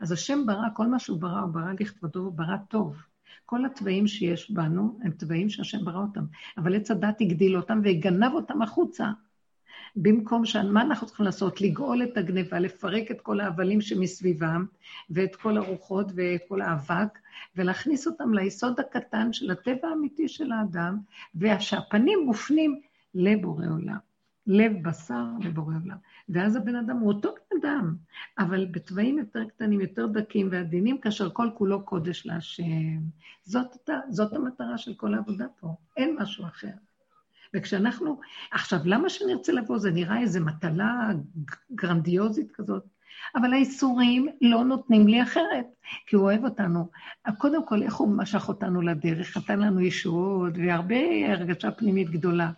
אז השם ברא, כל מה שהוא ברא, הוא ברא לכבודו, הוא ברא טוב. כל התוואים שיש בנו הם תוואים שהשם ברא אותם, אבל עץ הדת הגדיל אותם וגנב אותם החוצה. במקום ש... מה אנחנו צריכים לעשות? לגאול את הגניבה, לפרק את כל ההבלים שמסביבם, ואת כל הרוחות ואת כל האבק, ולהכניס אותם ליסוד הקטן של הטבע האמיתי של האדם, ושהפנים מופנים לבורא עולם. לב בשר לבורא עולם. ואז הבן אדם הוא אותו בן אדם, אבל בתוואים יותר קטנים, יותר דקים ועדינים, כאשר כל כולו קודש להשם. זאת, זאת המטרה של כל העבודה פה, אין משהו אחר. וכשאנחנו... עכשיו, למה שנרצה לבוא? זה נראה איזו מטלה גרנדיוזית כזאת. אבל האיסורים לא נותנים לי אחרת, כי הוא אוהב אותנו. קודם כל, איך הוא משך אותנו לדרך? נתן לנו ישועות והרבה הרגשה פנימית גדולה.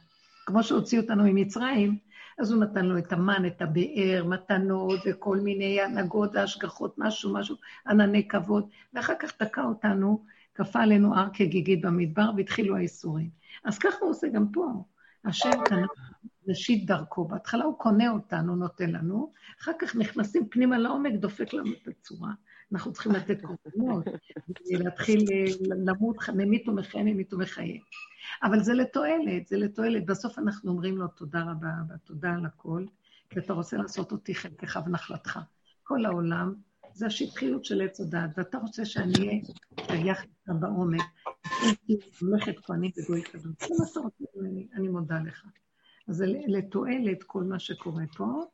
כמו שהוציא אותנו ממצרים, אז הוא נתן לו את המן, את הבאר, מתנות וכל מיני הנהגות והשגחות, משהו, משהו, ענני כבוד, ואחר כך תקע אותנו, כפה עלינו הר כגיגית במדבר והתחילו האיסורים. אז ככה הוא עושה גם פה. השם קנה ראשית דרכו. בהתחלה הוא קונה אותנו, נותן לנו, אחר כך נכנסים פנימה לעומק, דופק לנו את הצורה. אנחנו צריכים לתת קורבנות, להתחיל למות, ממית ומחיה, ממית ומחיה. אבל זה לתועלת, זה לתועלת. בסוף אנחנו אומרים לו תודה רבה, ותודה על הכל, כי אתה רוצה לעשות אותי חלקך ונחלתך. כל העולם זה השטחיות של עץ הדעת, ואתה רוצה שאני אהיה שייך לך בעומק, ממלכת כהנים וגוי קדוש. זה מה שאתה רוצה ממני, אני מודה לך. אז זה לתועלת כל מה שקורה פה,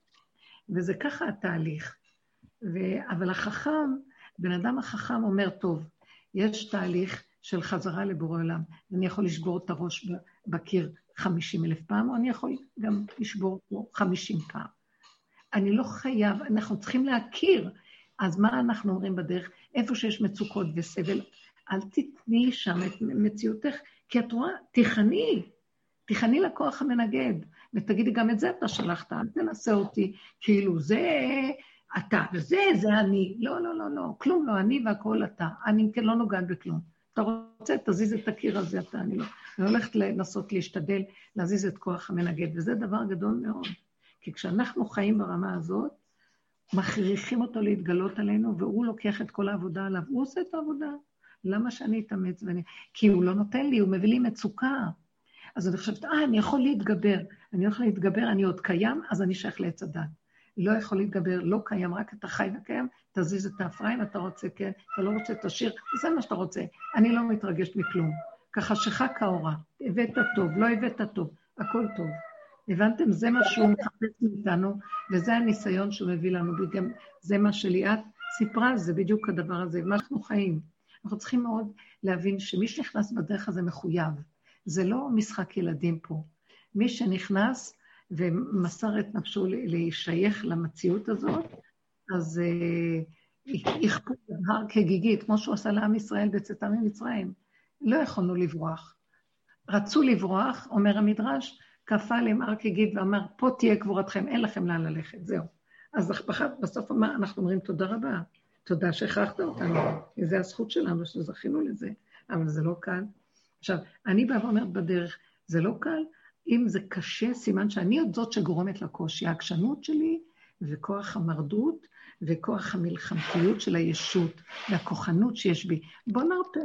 וזה ככה התהליך. ו... אבל החכם, בן אדם החכם אומר, טוב, יש תהליך של חזרה לבורא עולם. אני יכול לשבור את הראש בקיר חמישים אלף פעם, או אני יכול גם לשבור פה חמישים פעם. אני לא חייב, אנחנו צריכים להכיר. אז מה אנחנו אומרים בדרך? איפה שיש מצוקות וסבל, אל תתני שם את מציאותך, כי את רואה, תיכני, תיכני לכוח המנגד, ותגידי, גם את זה אתה שלחת, אל תנסה אותי, כאילו זה אתה, וזה, זה אני. לא, לא, לא, לא, כלום לא אני והכול אתה. אני כן לא נוגעת בכלום. אתה רוצה, תזיז את הקיר הזה, אתה, אני לא. אני הולכת לנסות להשתדל להזיז את כוח המנגד, וזה דבר גדול מאוד. כי כשאנחנו חיים ברמה הזאת, מכריחים אותו להתגלות עלינו, והוא לוקח את כל העבודה עליו. הוא עושה את העבודה. למה שאני אתאמץ? ואני... כי הוא לא נותן לי, הוא מביא לי מצוקה. אז אני חושבת, אה, אני יכול להתגבר. אני יכול להתגבר, אני עוד קיים, אז אני שייך לעץ הדת. לא יכול להתגבר, לא קיים, רק אתה חי וקיים, תזיז את האפרים, אם אתה רוצה, כן, אתה לא רוצה, תשאיר, זה מה שאתה רוצה. אני לא מתרגשת מכלום. כחשיכה כאורה, הבאת טוב, לא הבאת טוב, הכל טוב. הבנתם? זה מה שהוא מחפש מאיתנו, וזה הניסיון שהוא מביא לנו. וגם זה מה שליאת סיפרה, זה בדיוק הדבר הזה, מה אנחנו חיים. אנחנו צריכים מאוד להבין שמי שנכנס בדרך הזה מחויב. זה לא משחק ילדים פה. מי שנכנס ומסר את נפשו להישייך למציאות הזאת, אז אה, יכפו הר כגיגית, כמו שהוא עשה לעם ישראל בצאתם ממצרים. לא יכולנו לברוח. רצו לברוח, אומר המדרש, כפה עליהם הר כגיגית ואמר, פה תהיה קבורתכם, אין לכם לאן ללכת, זהו. אז בסוף אנחנו אומרים תודה רבה, תודה שהכרחת אותנו, זו הזכות שלנו שזכינו לזה, אבל זה לא קל. עכשיו, אני באה ואומרת בדרך, זה לא קל, אם זה קשה, סימן שאני עוד זאת שגורמת לקושי. העקשנות שלי וכוח המרדות וכוח המלחמתיות של הישות והכוחנות שיש בי. בוא נרפה.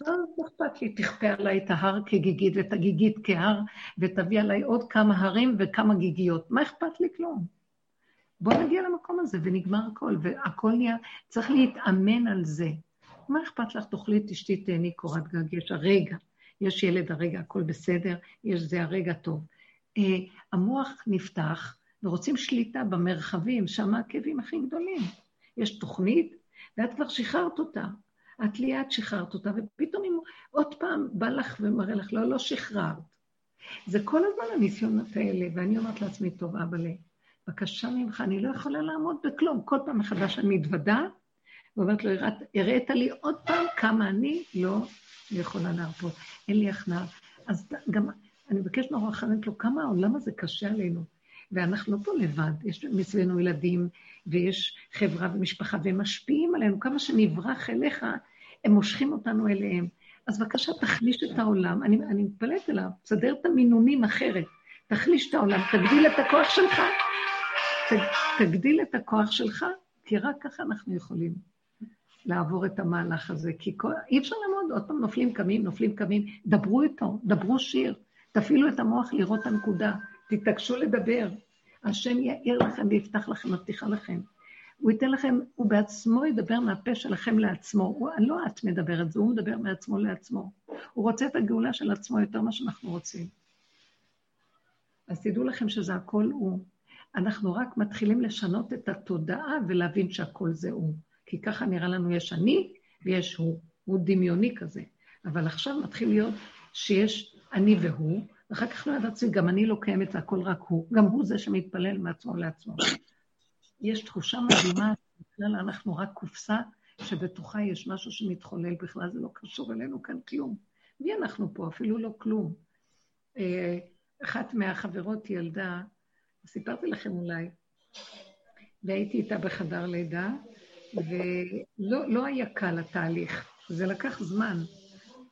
לא אכפת לי, תכפה עליי את ההר כגיגית ואת הגיגית כהר, ותביא עליי עוד כמה הרים וכמה גיגיות. מה אכפת לי כלום? בוא נגיע למקום הזה ונגמר הכל, והכל נהיה, צריך להתאמן על זה. מה אכפת לך? תאכלי, תשתי, תהני קורת גג, יש הרגע. יש ילד הרגע, הכל בסדר, יש זה הרגע טוב. Uh, המוח נפתח, ורוצים שליטה במרחבים, שם הכאבים הכי גדולים. יש תוכנית, ואת כבר שחררת אותה. את ליד שחררת אותה, ופתאום אם עוד פעם בא לך ומראה לך, לא, לא שחררת. זה כל הזמן הניסיונות האלה, ואני אומרת לעצמי, טוב, אבא'לה, בבקשה ממך, אני לא יכולה לעמוד בכלום. כל פעם מחדש אני מתוודה, ואומרת לו, הראת לי עוד פעם כמה אני לא יכולה להרפות. אין לי הכנעה. אז גם, אני מבקשת נורא חננת לו, כמה העולם הזה קשה עלינו. ואנחנו פה לבד, יש מסביבנו ילדים, ויש חברה ומשפחה, והם משפיעים עלינו, כמה שנברח אליך, הם מושכים אותנו אליהם. אז בבקשה, תחליש את העולם. אני, אני מתפלאת אליו, תסדר את המינונים אחרת. תחליש את העולם, תגדיל את הכוח שלך. ת, תגדיל את הכוח שלך, כי רק ככה אנחנו יכולים. לעבור את המהלך הזה, כי כל, אי אפשר לעמוד, עוד פעם נופלים קמים, נופלים קמים, דברו איתו, דברו שיר, תפעילו את המוח לראות את הנקודה, תתעקשו לדבר. השם יאיר לכם ויפתח לכם, מבטיחה לכם. הוא ייתן לכם, הוא בעצמו ידבר מהפה שלכם לעצמו. הוא, לא את מדברת, זה הוא מדבר מעצמו לעצמו. הוא רוצה את הגאולה של עצמו יותר ממה שאנחנו רוצים. אז תדעו לכם שזה הכל הוא. אנחנו רק מתחילים לשנות את התודעה ולהבין שהכל זה הוא. כי ככה נראה לנו יש אני ויש הוא. הוא דמיוני כזה. אבל עכשיו מתחיל להיות שיש אני והוא, ואחר כך לא ידעתי, גם אני לא קיימת, זה הכל רק הוא. גם הוא זה שמתפלל מעצמו לעצמו. יש תחושה מדהימה, בכלל אנחנו רק קופסה שבתוכה יש משהו שמתחולל, בכלל זה לא קשור אלינו כאן כלום. מי אנחנו פה? אפילו לא כלום. אה, אחת מהחברות ילדה, סיפרתי לכם אולי, והייתי איתה בחדר לידה, ולא לא היה קל התהליך, זה לקח זמן.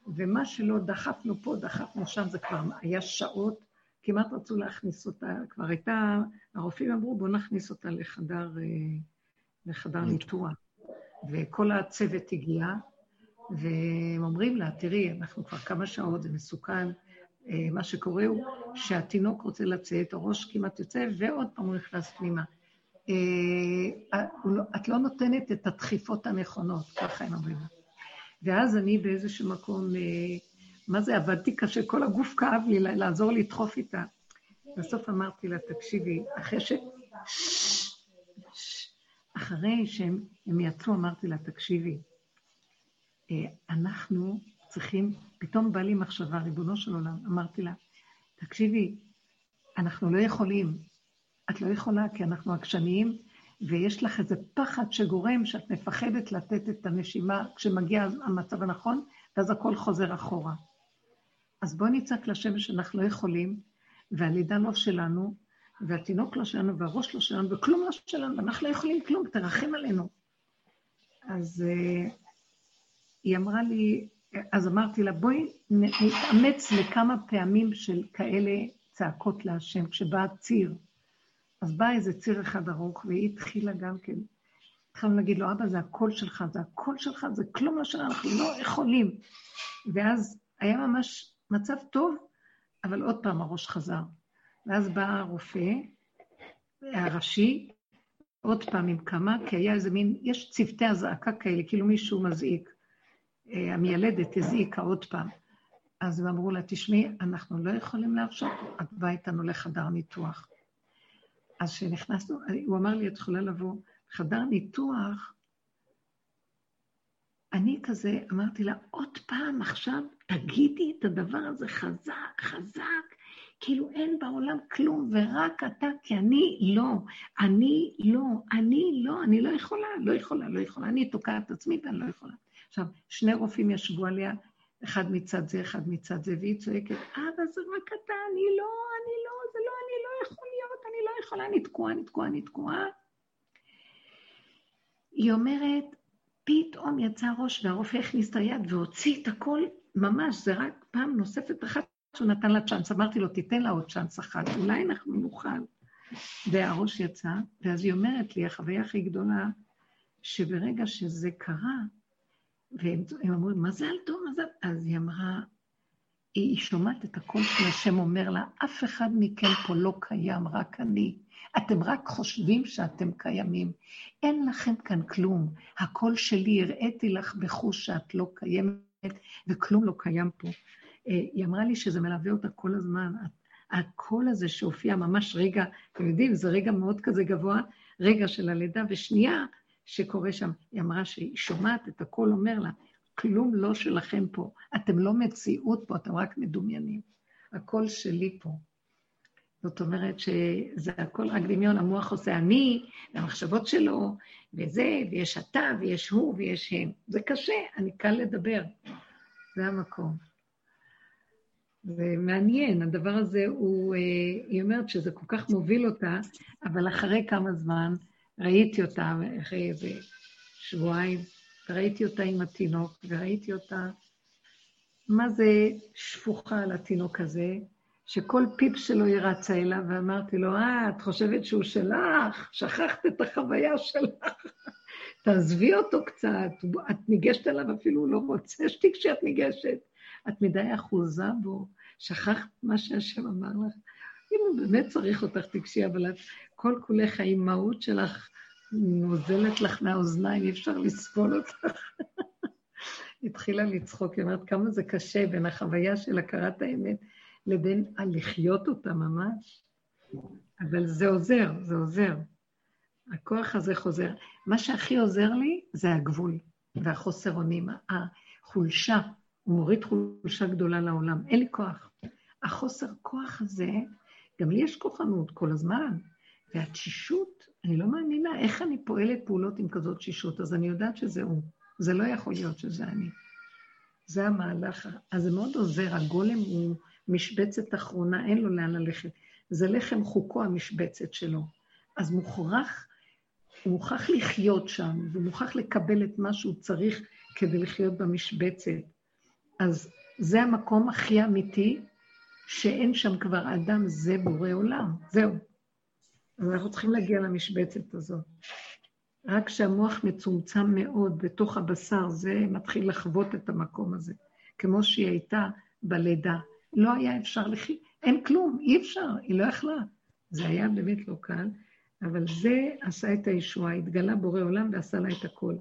ומה שלא דחפנו פה, דחפנו שם, זה כבר היה שעות, כמעט רצו להכניס אותה, כבר הייתה, הרופאים אמרו, בואו נכניס אותה לחדר, אה, לחדר ניתוח. וכל הצוות הגיע, והם אומרים לה, תראי, אנחנו כבר כמה שעות, זה מסוכן, אה, מה שקורה הוא שהתינוק רוצה לצאת, הראש כמעט יוצא, ועוד פעם הוא נכנס פנימה. אה, לא- את לא נותנת את הדחיפות הנכונות, ככה הם אומרים. ואז אני באיזשהו מקום, אה, מה זה, עבדתי קשה, כל הגוף כאב לי לעזור לדחוף איתה. בסוף אמרתי לה, תקשיבי, אחרי ש... אחרי שהם יצאו, אמרתי לה, תקשיבי, אנחנו צריכים, פתאום בא לי מחשבה, ריבונו של עולם, אמרתי לה, תקשיבי, אנחנו לא יכולים, את לא יכולה כי אנחנו עקשניים, ויש לך איזה פחד שגורם שאת מפחדת לתת את הנשימה כשמגיע המצב הנכון, ואז הכל חוזר אחורה. אז בואי נצעק לשם שאנחנו לא יכולים, והלידה לא שלנו, והתינוק לא שלנו, והראש לא שלנו, וכלום לא שלנו, ואנחנו לא יכולים כלום, תרחם עלינו. אז uh, היא אמרה לי, אז אמרתי לה, בואי נתאמץ לכמה פעמים של כאלה צעקות להשם, כשבא ציר. אז בא איזה ציר אחד ארוך, והיא התחילה גם כן. התחלנו להגיד לו, אבא, זה הקול שלך, זה הקול שלך, זה כלום לא שלנו, אנחנו לא יכולים. ואז היה ממש מצב טוב, אבל עוד פעם הראש חזר. ואז בא הרופא הראשי, עוד פעם עם כמה, כי היה איזה מין, יש צוותי אזעקה כאלה, כאילו מישהו מזעיק. אה, המיילדת הזעיקה עוד פעם. אז הם אמרו לה, תשמעי, אנחנו לא יכולים להרשות, את באה איתנו לחדר ניתוח. אז כשנכנסנו, הוא אמר לי, את יכולה לבוא. לחדר ניתוח, אני כזה אמרתי לה, עוד פעם עכשיו, תגידי את הדבר הזה חזק, חזק, כאילו אין בעולם כלום, ורק אתה, כי אני לא, אני לא, אני לא, אני לא יכולה, לא יכולה, לא יכולה, אני תוקעת עצמי ואני לא יכולה. עכשיו, שני רופאים ישבו עליה, אחד מצד זה, אחד מצד זה, והיא צועקת, אבא, זה רק אתה, אני לא, אני לא יכול להיות, אני לא יכולה, אני תקועה, אני תקועה, אני תקועה. היא אומרת, פתאום יצא ראש והרופא הכניס את היד והוציא את הכל, ממש, זה רק פעם נוספת אחת שהוא נתן לה צ'אנס. אמרתי לו, תיתן לה עוד צ'אנס אחת, אולי אנחנו נוכל. והראש יצא, ואז היא אומרת לי, החוויה הכי גדולה, שברגע שזה קרה, והם אמרו, מזל טוב, מזל... אז היא אמרה, היא שומעת את הקול של השם אומר לה, אף אחד מכם פה לא קיים, רק אני. אתם רק חושבים שאתם קיימים. אין לכם כאן כלום. הקול שלי, הראיתי לך בחוש שאת לא קיימת, וכלום לא קיים פה. אה, היא אמרה לי שזה מלווה אותה כל הזמן. הקול הזה שהופיע ממש רגע, אתם יודעים, זה רגע מאוד כזה גבוה, רגע של הלידה, ושנייה, שקורה שם. היא אמרה שהיא שומעת את הקול אומר לה, כלום לא שלכם פה, אתם לא מציאות פה, אתם רק מדומיינים. הקול שלי פה. זאת אומרת שזה הכל רק דמיון, המוח עושה אני, והמחשבות שלו, וזה, ויש אתה, ויש הוא, ויש הם. זה קשה, אני קל לדבר. זה המקום. זה מעניין, הדבר הזה הוא, אה, היא אומרת שזה כל כך מוביל אותה, אבל אחרי כמה זמן, ראיתי אותה אחרי איזה שבועיים, וראיתי אותה עם התינוק, וראיתי אותה, מה זה שפוכה על התינוק הזה, שכל פיפ שלו היא רצה אליו, ואמרתי לו, אה, את חושבת שהוא שלך? שכחת את החוויה שלך. (laughs) תעזבי אותו קצת, את ניגשת אליו, אפילו הוא לא רוצה שתיק שאת ניגשת. את מדי אחוזה בו, שכחת מה שהשם אמר לך. אם הוא באמת צריך אותך, תיגשי, אבל את כל כולך, האימהות שלך נוזלת לך מהאוזניים, אי אפשר לסבול אותך. (laughs) התחילה לצחוק, היא אומרת כמה זה קשה בין החוויה של הכרת האמת לבין הלחיות אותה ממש. אבל זה עוזר, זה עוזר. הכוח הזה חוזר. מה שהכי עוזר לי זה הגבול והחוסר אונים, החולשה. הוא מוריד חולשה גדולה לעולם. אין לי כוח. החוסר כוח הזה, גם לי יש כוחנות כל הזמן, והתשישות, אני לא מאמינה, איך אני פועלת פעולות עם כזאת תשישות, אז אני יודעת שזה הוא. זה לא יכול להיות שזה אני. זה המהלך, אז זה מאוד עוזר, הגולם הוא משבצת אחרונה, אין לו לאן ללכת. זה לחם חוקו המשבצת שלו. אז מוכרח, הוא מוכרח לחיות שם, והוא מוכרח לקבל את מה שהוא צריך כדי לחיות במשבצת. אז זה המקום הכי אמיתי, שאין שם כבר אדם, זה בורא עולם, זהו. אז אנחנו צריכים להגיע למשבצת הזאת. רק כשהמוח מצומצם מאוד בתוך הבשר, זה מתחיל לחוות את המקום הזה, כמו שהיא הייתה בלידה. לא היה אפשר לחיות, אין כלום, אי אפשר, היא לא יכלה. זה היה באמת לא קל, אבל זה עשה את הישועה, התגלה בורא עולם ועשה לה את הכל.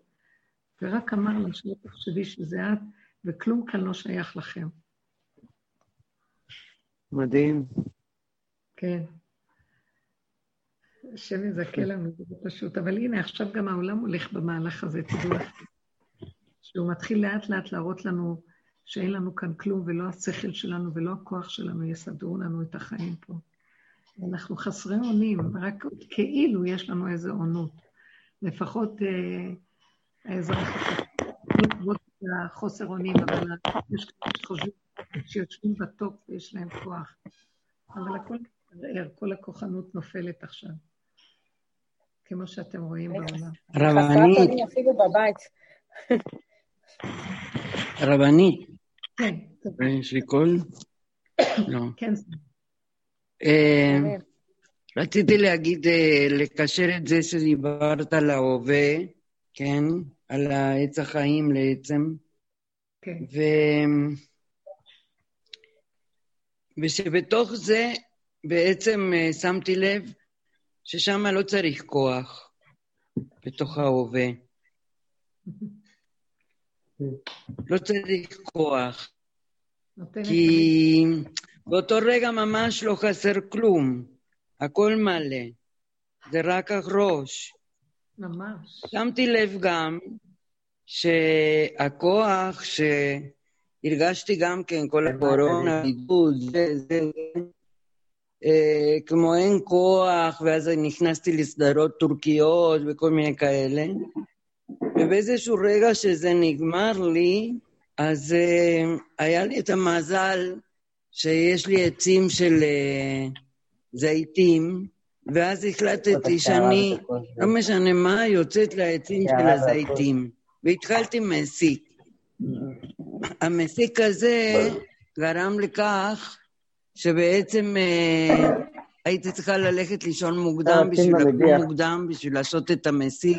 ורק אמר לה, שלא תחשבי שזה את, וכלום כאן לא שייך לכם. מדהים. כן. השם יזכה לנו, זה פשוט. אבל הנה, עכשיו גם העולם הולך במהלך הזה, תדעו לכם. שהוא מתחיל לאט לאט להראות לנו שאין לנו כאן כלום, ולא השכל שלנו ולא הכוח שלנו יסדרו לנו את החיים פה. אנחנו חסרי אונים, רק כאילו יש לנו איזו אונות. לפחות אה, האזרח בעקבות החוסר אונים, אבל יש כאלה שחושבים שיושבים בטופ ויש להם כוח. אבל הכל מתערער, כל הכוחנות נופלת עכשיו. כמו שאתם רואים בעולם. רבנית, אפילו בבית. (laughs) רבנית, כן, יש לי קול? לא. כן, אה, רציתי להגיד, אה, לקשר את זה שדיברת על ההווה, כן? על העץ החיים לעצם, כן. ו... ושבתוך זה בעצם אה, שמתי לב ששם לא צריך כוח, בתוך ההווה. לא צריך כוח, כי באותו רגע ממש לא חסר כלום, הכל מלא, זה רק הראש. ממש. שמתי לב גם שהכוח שהרגשתי גם כן, כל הקורונה, בידוד, זה, זה, זה, כמו אין כוח, ואז נכנסתי לסדרות טורקיות וכל מיני כאלה. ובאיזשהו רגע שזה נגמר לי, אז אה, היה לי את המזל שיש לי עצים של אה, זיתים, ואז החלטתי שאני, לא משנה מה, יוצאת לעצים של הזיתים. והתחלתי מסיק. המסיק הזה גרם לכך שבעצם אה, הייתי צריכה ללכת לישון מוקדם בשביל לקום מוקדם, בשביל לעשות את המסיק.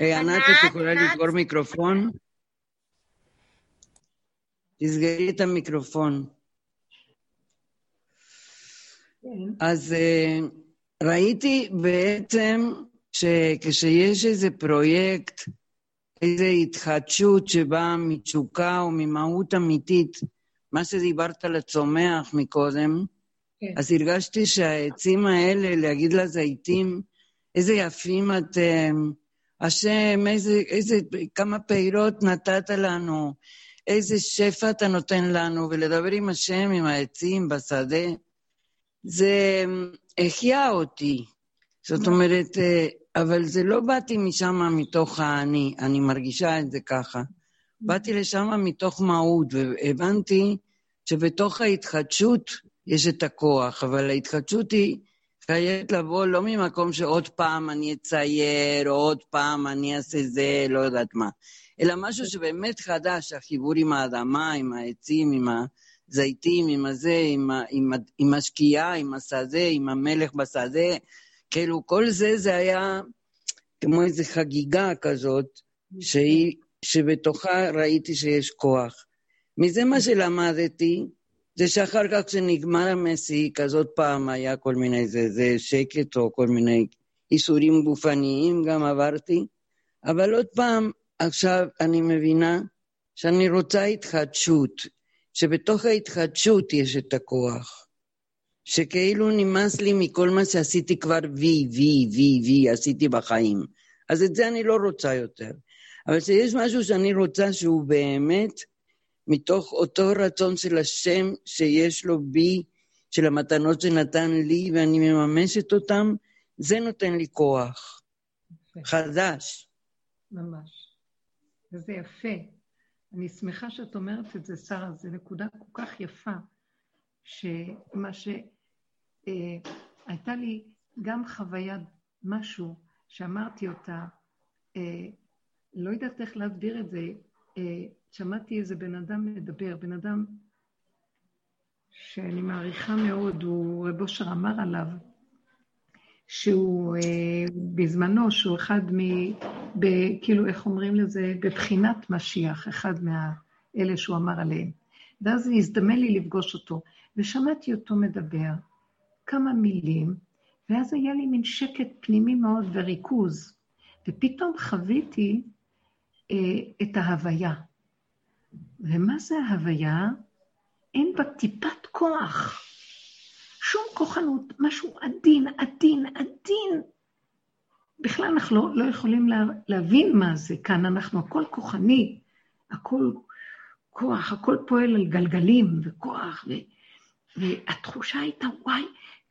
אה, ענת, את יכולה לסגור מיקרופון? תסגרי את המיקרופון. אז אה, ראיתי בעצם שכשיש איזה פרויקט, איזו התחדשות שבאה מתשוקה או ממהות אמיתית, מה שדיברת על הצומח מקודם, כן. אז הרגשתי שהעצים האלה, להגיד לזיתים, איזה יפים אתם, השם, איזה, איזה, כמה פירות נתת לנו, איזה שפע אתה נותן לנו, ולדבר עם השם, עם העצים, בשדה, זה החיה אותי. זאת אומרת, אבל זה לא באתי משם מתוך האני, אני מרגישה את זה ככה. באתי לשם מתוך מהות, והבנתי שבתוך ההתחדשות יש את הכוח, אבל ההתחדשות היא חייבת לבוא לא ממקום שעוד פעם אני אצייר, או עוד פעם אני אעשה זה, לא יודעת מה, אלא משהו שבאמת חדש, החיבור עם האדמה, עם העצים, עם הזיתים, עם הזה, עם, ה, עם, ה, עם השקיעה, עם השדה, עם המלך בשדה, כאילו כל זה, זה היה כמו איזו חגיגה כזאת, שהיא, שבתוכה ראיתי שיש כוח. מזה מה שלמדתי, זה שאחר כך כשנגמר המסיק, אז עוד פעם היה כל מיני, זה, זה שקט או כל מיני איסורים גופניים גם עברתי, אבל עוד פעם, עכשיו אני מבינה שאני רוצה התחדשות, שבתוך ההתחדשות יש את הכוח. שכאילו נמאס לי מכל מה שעשיתי כבר וי, וי, וי, וי, עשיתי בחיים. אז את זה אני לא רוצה יותר. אבל שיש משהו שאני רוצה שהוא באמת מתוך אותו רצון של השם שיש לו בי, של המתנות שנתן לי, ואני מממשת אותן, זה נותן לי כוח. חדש. ממש. וזה יפה. אני שמחה שאת אומרת את זה, שרה, זו נקודה כל כך יפה, שמה ש... אה, הייתה לי גם חוויה, משהו שאמרתי אותה, אה, לא יודעת איך להסביר את זה, אה, שמעתי איזה בן אדם מדבר, בן אדם שאני מעריכה מאוד, הוא רב אושר אמר עליו, שהוא אה, בזמנו, שהוא אחד מ... ב, כאילו, איך אומרים לזה? בבחינת משיח, אחד מהאלה שהוא אמר עליהם. ואז הזדמן לי לפגוש אותו, ושמעתי אותו מדבר כמה מילים, ואז היה לי מין שקט פנימי מאוד וריכוז, ופתאום חוויתי אה, את ההוויה. ומה זה ההוויה? אין בה טיפת כוח, שום כוחנות, משהו עדין, עדין, עדין. בכלל אנחנו לא, לא יכולים לה, להבין מה זה. כאן, אנחנו הכל כוחני, הכל כוח, הכל פועל על גלגלים וכוח, ו, והתחושה הייתה, וואי,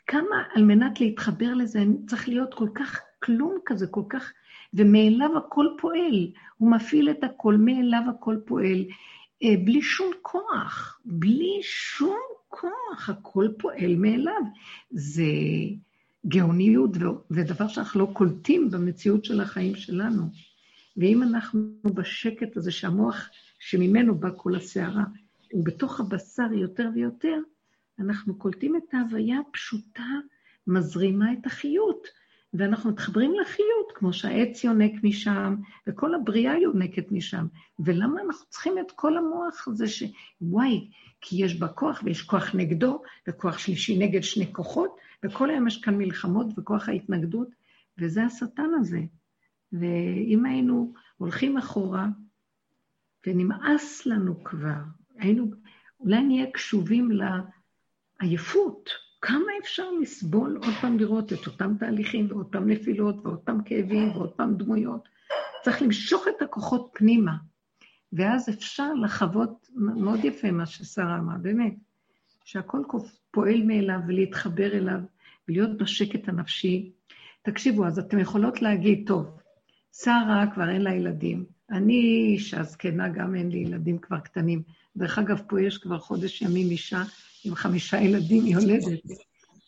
כמה על מנת להתחבר לזה צריך להיות כל כך כלום כזה, כל כך, ומאליו הכל פועל, הוא מפעיל את הכל, מאליו הכל פועל, בלי שום כוח, בלי שום כוח, הכל פועל מאליו. זה גאוניות ודבר שאנחנו לא קולטים במציאות של החיים שלנו. ואם אנחנו בשקט הזה שהמוח שממנו בא כל הסערה, הוא בתוך הבשר יותר ויותר, אנחנו קולטים את ההוויה הפשוטה, מזרימה את החיות. ואנחנו מתחברים לחיות, כמו שהעץ יונק משם, וכל הבריאה יונקת משם. ולמה אנחנו צריכים את כל המוח הזה ש... וואי, כי יש בה כוח, ויש כוח נגדו, וכוח שלישי נגד שני כוחות, וכל היום יש כאן מלחמות וכוח ההתנגדות, וזה השטן הזה. ואם היינו הולכים אחורה, ונמאס לנו כבר, היינו, אולי נהיה קשובים לעייפות, כמה אפשר לסבול עוד פעם לראות את אותם תהליכים ועוד פעם נפילות פעם כאבים ועוד פעם דמויות? צריך למשוך את הכוחות פנימה, ואז אפשר לחוות, מאוד יפה מה ששרה אמרה, באמת, שהכל פועל מאליו ולהתחבר אליו ולהיות בשקט הנפשי. תקשיבו, אז אתם יכולות להגיד, טוב, שרה כבר אין לה ילדים, אני אישה זקנה, גם אין לי ילדים כבר קטנים. דרך אגב, פה יש כבר חודש ימים אישה עם חמישה ילדים יולדת,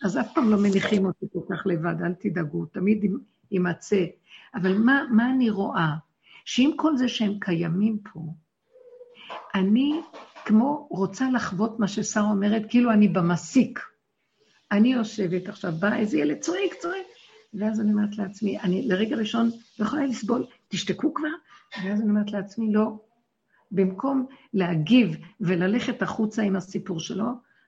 אז אף פעם לא מניחים אותי כל כך לבד, אל תדאגו, תמיד יימצא. אבל מה, מה אני רואה? שעם כל זה שהם קיימים פה, אני כמו רוצה לחוות מה ששרה אומרת, כאילו אני במסיק. אני יושבת עכשיו, בא איזה ילד צועק, צועק, ואז אני אומרת לעצמי, אני לרגע ראשון לא יכולה לסבול, תשתקו כבר, ואז אני אומרת לעצמי, לא. במקום להגיב וללכת החוצה עם הסיפור שלו,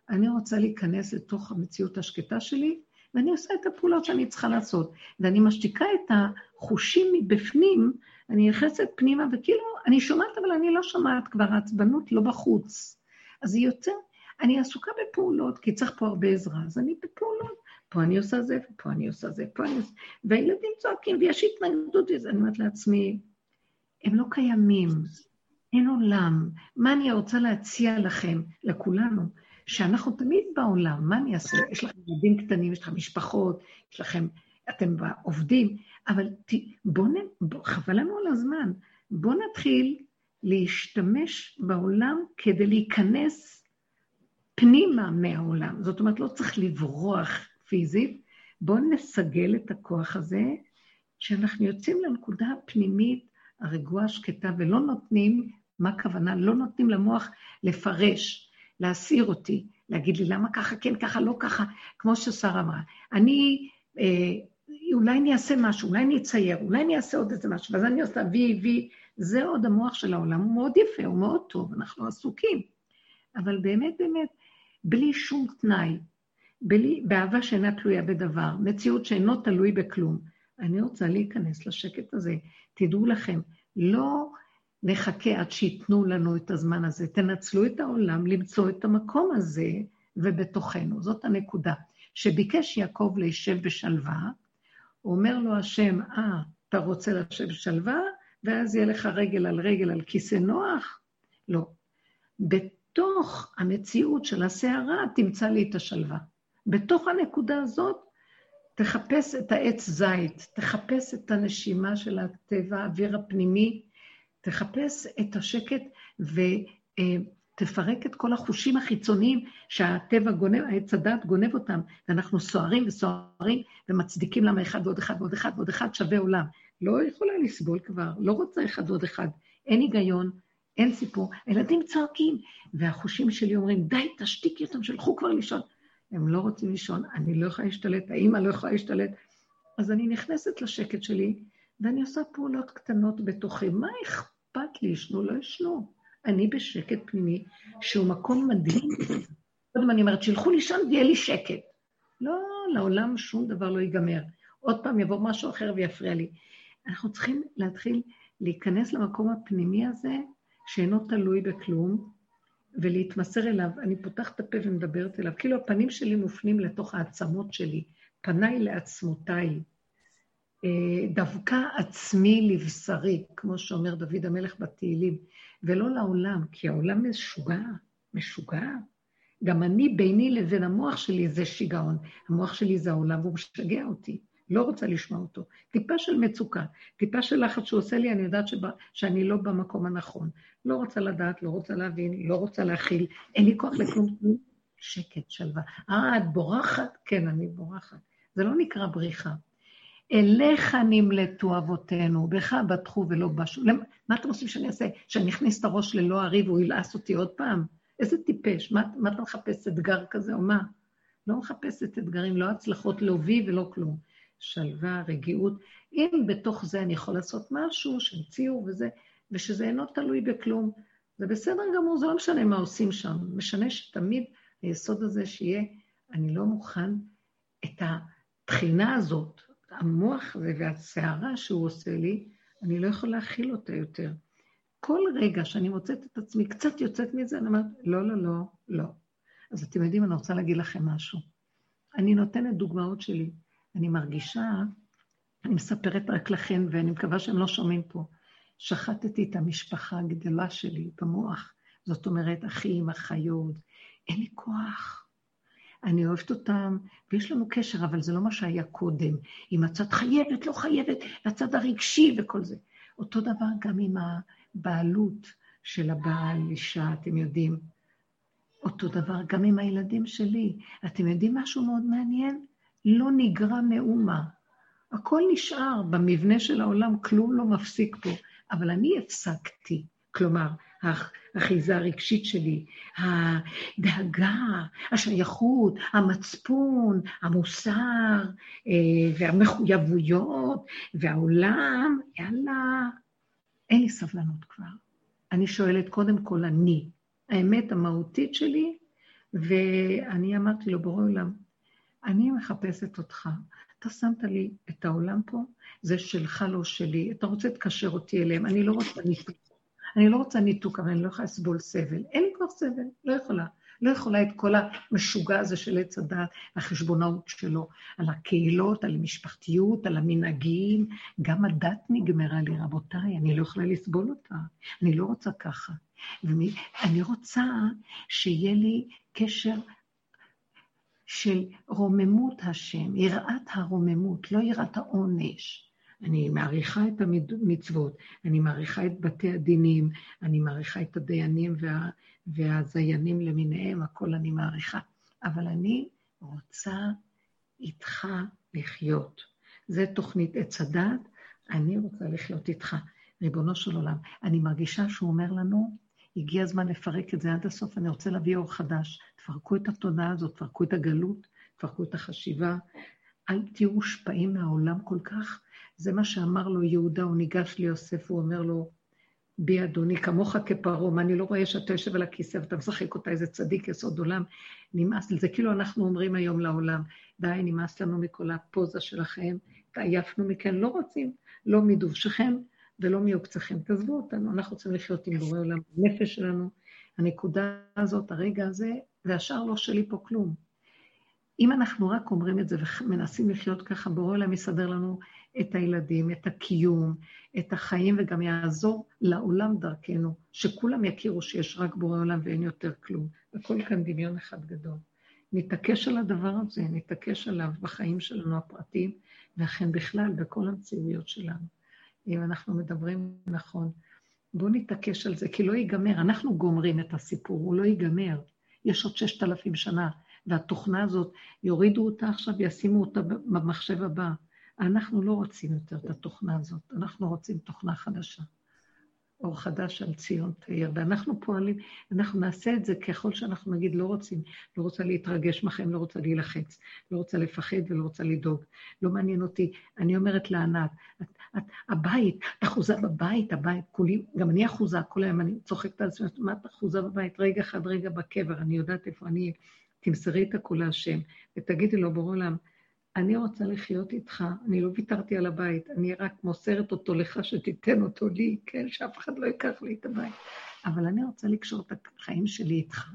אני רוצה להיכנס לתוך המציאות השקטה שלי, ואני עושה את הפעולות שאני צריכה לעשות. ואני משתיקה את החושים מבפנים, אני נכנסת פנימה, וכאילו, אני שומעת, אבל אני לא שומעת כבר, העצבנות לא בחוץ. אז היא יוצאת, אני עסוקה בפעולות, כי צריך פה הרבה עזרה, אז אני בפעולות. פה אני עושה זה, ופה אני עושה זה, פה אני עושה... והילדים צועקים, ויש התנגדות לזה. אני אומרת לעצמי, הם לא קיימים, אין עולם. מה אני רוצה להציע לכם, לכולנו? שאנחנו תמיד בעולם, מה אני אעשה? יש לכם ילדים קטנים, יש לכם משפחות, יש לכם, אתם עובדים, אבל ת, בואו, בוא, חבל לנו על הזמן, בואו נתחיל להשתמש בעולם כדי להיכנס פנימה מהעולם. זאת אומרת, לא צריך לברוח פיזית, בואו נסגל את הכוח הזה, שאנחנו יוצאים לנקודה הפנימית, הרגועה, השקטה, ולא נותנים, מה הכוונה? לא נותנים למוח לפרש. להסיר אותי, להגיד לי למה ככה, כן, ככה, לא ככה, כמו ששרה אמרה. אני, אה, אולי אני אעשה משהו, אולי אני אצייר, אולי אני אעשה עוד איזה משהו, ואז אני עושה וי, וי, זה עוד המוח של העולם, הוא מאוד יפה, הוא מאוד טוב, אנחנו עסוקים. אבל באמת, באמת, בלי שום תנאי, בלי, באהבה שאינה תלויה בדבר, מציאות שאינו תלוי בכלום. אני רוצה להיכנס לשקט הזה. תדעו לכם, לא נחכה עד שייתנו לנו את הזמן הזה. תנצלו את העולם למצוא את המקום הזה ובתוכנו. זאת הנקודה. שביקש יעקב להישב בשלווה, אומר לו השם, אה, אתה רוצה לשבת בשלווה, ואז יהיה לך רגל על רגל על כיסא נוח? לא. בתוך המציאות של הסערה תמצא לי את השלווה. בתוך הנקודה הזאת תחפש את העץ זית, תחפש את הנשימה של הטבע, האוויר הפנימי, תחפש את השקט ותפרק את כל החושים החיצוניים שהטבע גונב, עץ הדת גונב אותם, ואנחנו סוערים וסוערים ומצדיקים למה אחד ועוד אחד ועוד אחד ועוד אחד שווה עולם. לא יכולה לסבול כבר, לא רוצה אחד ועוד אחד. אין היגיון, אין סיפור. הילדים צועקים, והחושים שלי אומרים, די, תשתיקי אותם, שלחו כבר לישון. הם לא רוצים לישון, אני לא יכולה להשתלט, האימא לא יכולה להשתלט. אז אני נכנסת לשקט שלי, ואני עושה פעולות קטנות בתוכי. מה אכפת לי? ישנו, לא ישנו. אני בשקט פנימי, שהוא מקום מדהים. קודם אני אומרת, שילכו לישון ויהיה לי שקט. לא, לעולם שום דבר לא ייגמר. עוד פעם יבוא משהו אחר ויפריע לי. אנחנו צריכים להתחיל להיכנס למקום הפנימי הזה, שאינו תלוי בכלום, ולהתמסר אליו. אני פותחת את הפה ומדברת אליו, כאילו הפנים שלי מופנים לתוך העצמות שלי, פניי לעצמותיי. אה, דווקא עצמי לבשרי, כמו שאומר דוד המלך בתהילים, ולא לעולם, כי העולם משוגע, משוגע. גם אני, ביני לבין המוח שלי זה שיגעון. המוח שלי זה העולם והוא משגע אותי. לא רוצה לשמוע אותו. טיפה של מצוקה, טיפה של לחץ שהוא עושה לי, אני יודעת שבא, שאני לא במקום הנכון. לא רוצה לדעת, לא רוצה להבין, לא רוצה להכיל, אין לי כוח לכלום. שקט, שלווה. אה, את בורחת? כן, אני בורחת. זה לא נקרא בריחה. אליך נמלטו אבותינו, בך בטחו ולא בשו. מה אתם עושים שאני אעשה? שאני אכניס את הראש ללא הריב והוא ילעס אותי עוד פעם? איזה טיפש, מה, מה אתה מחפש אתגר כזה או מה? לא מחפשת אתגרים, לא הצלחות לא בי ולא כלום. שלווה, רגיעות. אם בתוך זה אני יכול לעשות משהו, שהמציאו וזה, ושזה אינו תלוי בכלום, זה בסדר גמור, זה לא משנה מה עושים שם. משנה שתמיד היסוד הזה שיהיה, אני לא מוכן את התחינה הזאת, המוח הזה והסערה שהוא עושה לי, אני לא יכול להכיל אותה יותר. כל רגע שאני מוצאת את עצמי קצת יוצאת מזה, אני אומרת, לא, לא, לא, לא. אז אתם יודעים, אני רוצה להגיד לכם משהו. אני נותנת דוגמאות שלי. אני מרגישה, אני מספרת רק לכם, ואני מקווה שהם לא שומעים פה, שחטתי את המשפחה הגדולה שלי במוח. זאת אומרת, אחים, אחיות, אין לי כוח. אני אוהבת אותם, ויש לנו קשר, אבל זה לא מה שהיה קודם. עם הצד חייבת, לא חייבת, הצד הרגשי וכל זה. אותו דבר גם עם הבעלות של הבעל, אישה, אתם יודעים. אותו דבר גם עם הילדים שלי. אתם יודעים משהו מאוד מעניין? לא נגרע מאומה. הכל נשאר במבנה של העולם, כלום לא מפסיק פה. אבל אני הפסקתי. כלומר, האחיזה הרגשית שלי, הדאגה, השייכות, המצפון, המוסר אה, והמחויבויות והעולם, יאללה, אין לי סבלנות כבר. אני שואלת קודם כל אני, האמת המהותית שלי, ואני אמרתי לו, בורא עולם, אני מחפשת אותך. אתה שמת לי את העולם פה, זה שלך, לא שלי. אתה רוצה לקשר אותי אליהם, אני לא רוצה ניתוק. אני לא רוצה ניתוק, אבל אני לא יכולה לסבול סבל. אין לי כבר סבל, לא יכולה. לא יכולה את כל המשוגע הזה של עץ הדת, החשבונאות שלו, על הקהילות, על המשפחתיות, על המנהגים. גם הדת נגמרה לי, רבותיי, אני לא יכולה לסבול אותה. אני לא רוצה ככה. ואני רוצה שיהיה לי קשר של רוממות השם, יראת הרוממות, לא יראת העונש. אני מעריכה את המצוות, אני מעריכה את בתי הדינים, אני מעריכה את הדיינים וה, והזיינים למיניהם, הכל אני מעריכה. אבל אני רוצה איתך לחיות. זה תוכנית עץ הדת, אני רוצה לחיות איתך. ריבונו של עולם, אני מרגישה שהוא אומר לנו, הגיע הזמן לפרק את זה עד הסוף, אני רוצה להביא אור חדש. תפרקו את התודעה הזאת, תפרקו את הגלות, תפרקו את החשיבה. אל תהיו מושפעים מהעולם כל כך. זה מה שאמר לו יהודה, הוא ניגש ליוסף, הוא אומר לו, בי אדוני, כמוך מה אני לא רואה שאתה יושב על הכיסא ואתה משחק אותה איזה צדיק יסוד עולם, נמאס זה כאילו אנחנו אומרים היום לעולם, די, נמאס לנו מכל הפוזה שלכם, התעייפנו מכן, לא רוצים, לא מדובשכם ולא מעוקצכם, תעזבו אותנו, אנחנו רוצים לחיות עם בורא עולם, הנפש שלנו, הנקודה הזאת, הרגע הזה, והשאר לא שלי פה כלום. אם אנחנו רק אומרים את זה ומנסים לחיות ככה, בורא עולם יסדר לנו את הילדים, את הקיום, את החיים, וגם יעזור לעולם דרכנו, שכולם יכירו שיש רק בורא עולם ואין יותר כלום. הכל כאן דמיון אחד גדול. נתעקש על הדבר הזה, נתעקש עליו בחיים שלנו הפרטיים, ואכן בכלל, בכל המציאויות שלנו. אם אנחנו מדברים נכון, בואו נתעקש על זה, כי לא ייגמר. אנחנו גומרים את הסיפור, הוא לא ייגמר. יש עוד ששת אלפים שנה, והתוכנה הזאת, יורידו אותה עכשיו, ישימו אותה במחשב הבא. אנחנו לא רוצים יותר את התוכנה הזאת, אנחנו רוצים תוכנה חדשה. אור חדש על ציון תאיר, ואנחנו פועלים, אנחנו נעשה את זה ככל שאנחנו נגיד לא רוצים, לא רוצה להתרגש מכם, לא רוצה להילחץ, לא רוצה לפחד ולא רוצה לדאוג, לא מעניין אותי. אני אומרת לענת, את, הבית, את אחוזה בבית, הבית, כולי, גם אני אחוזה כל היום, אני צוחקת על עצמי, מה את אחוזה בבית? רגע אחד, רגע בקבר, אני יודעת איפה אני, תמסרי את הכול להשם, ותגידי לו, ברור עולם, אני רוצה לחיות איתך, אני לא ויתרתי על הבית, אני רק מוסרת אותו לך שתיתן אותו לי, כן, שאף אחד לא ייקח לי את הבית. אבל אני רוצה לקשור את החיים שלי איתך,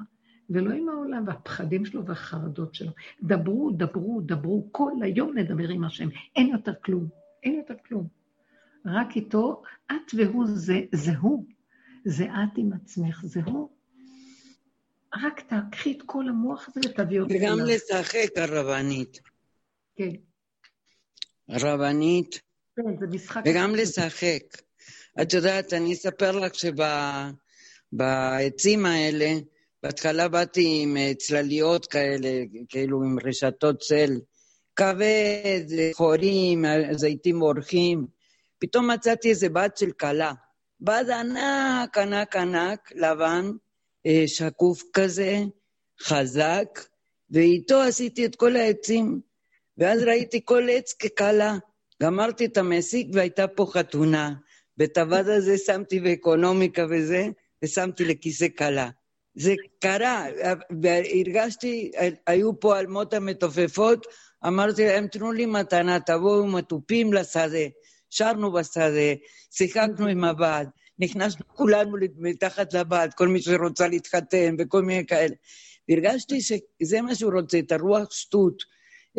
ולא עם העולם והפחדים שלו והחרדות שלו. דברו, דברו, דברו, כל היום נדבר עם השם, אין יותר כלום, אין יותר כלום. רק איתו, את והוא זה, זה הוא. זה את עם עצמך, זה הוא. רק תקחי את כל המוח הזה ותביאי אותו. וגם לשחק הרבנית. כן. רבנית, כן, זה משחק. וגם לשחק. את יודעת, אני אספר לך שבעצים האלה, בהתחלה באתי עם אה, צלליות כאלה, כאילו עם רשתות צל, כבד, חורים, זיתים אורחים. פתאום מצאתי איזה בת של כלה. בד ענק, ענק, ענק, לבן, אה, שקוף כזה, חזק, ואיתו עשיתי את כל העצים. ואז ראיתי כל עץ ככלה. גמרתי את המסיק והייתה פה חתונה. ואת הווד הזה שמתי באקונומיקה וזה, ושמתי לכיסא כלה. זה קרה, והרגשתי, היו פה אלמות המתופפות, אמרתי להם, תנו לי מתנה, תבואו עם התופים לשדה. שרנו בשדה, שיחקנו עם הבד, נכנסנו כולנו מתחת לבד, כל מי שרוצה להתחתן וכל מיני כאלה. והרגשתי שזה מה שהוא רוצה, את הרוח שטות,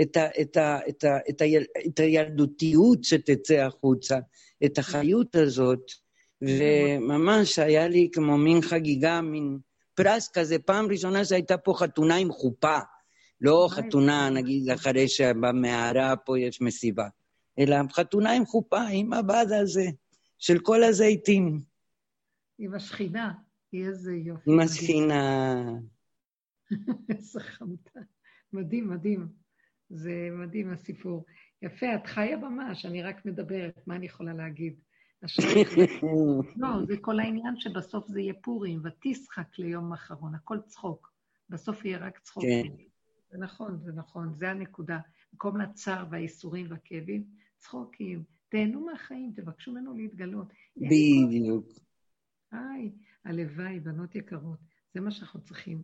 את, ה, את, ה, את, ה, את, ה, את הילדותיות שתצא החוצה, את החיות הזאת, וממש היה לי כמו מין חגיגה, מין פרס כזה, פעם ראשונה שהייתה פה חתונה עם חופה, לא חתונה, נגיד, אחרי שבמערה פה יש מסיבה, אלא חתונה עם חופה, עם הבד הזה, של כל הזיתים. עם השכינה, איזה יופי. עם השכינה. (laughs) איזה חמודה. מדהים, מדהים. זה מדהים הסיפור. יפה, את חיה ממש, אני רק מדברת, מה אני יכולה להגיד? (laughs) לא, זה כל העניין שבסוף זה יהיה פורים, ותשחק ליום אחרון, הכל צחוק. בסוף יהיה רק צחוק. כן. זה נכון, זה נכון, זה הנקודה. במקום לצער והאיסורים והכאבים, צחוקים. תהנו מהחיים, תבקשו ממנו להתגלות. בדיוק. היי, הלוואי, בנות יקרות, זה מה שאנחנו צריכים.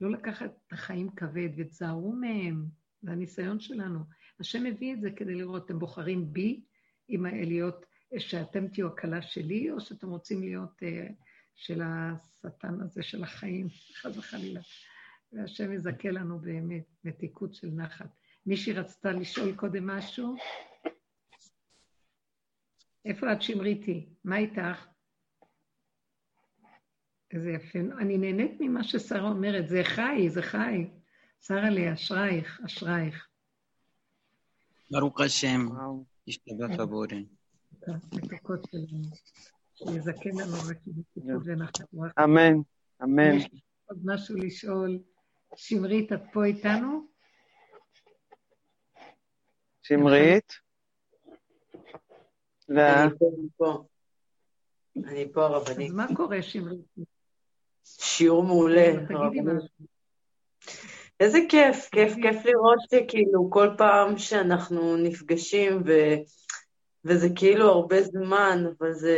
לא לקחת את החיים כבד ותזהרו מהם, זה הניסיון שלנו. השם מביא את זה כדי לראות, אתם בוחרים בי, עם להיות, שאתם תהיו הכלה שלי, או שאתם רוצים להיות uh, של השטן הזה של החיים, (laughs) חס וחלילה. והשם יזכה לנו באמת, מתיקות של נחת. מישהי רצתה לשאול קודם משהו? איפה את שמריתי? מה איתך? איזה יפה. אני נהנית ממה ששרה אומרת, זה חי, זה חי. שרה לי, אשרייך, אשרייך. ברוך השם, השתבח הבורא. מתוקות שלנו, שיזכה לנו בקיבוצות ונחת. אמן, אמן. יש עוד משהו לשאול. שמרית, את פה איתנו? שמרית? אני פה. אני פה, הרבנית. אז מה קורה, שמרית? שיעור מעולה. איזה כיף, כיף, כיף לראות שכאילו כל פעם שאנחנו נפגשים ו... וזה כאילו הרבה זמן, אבל זה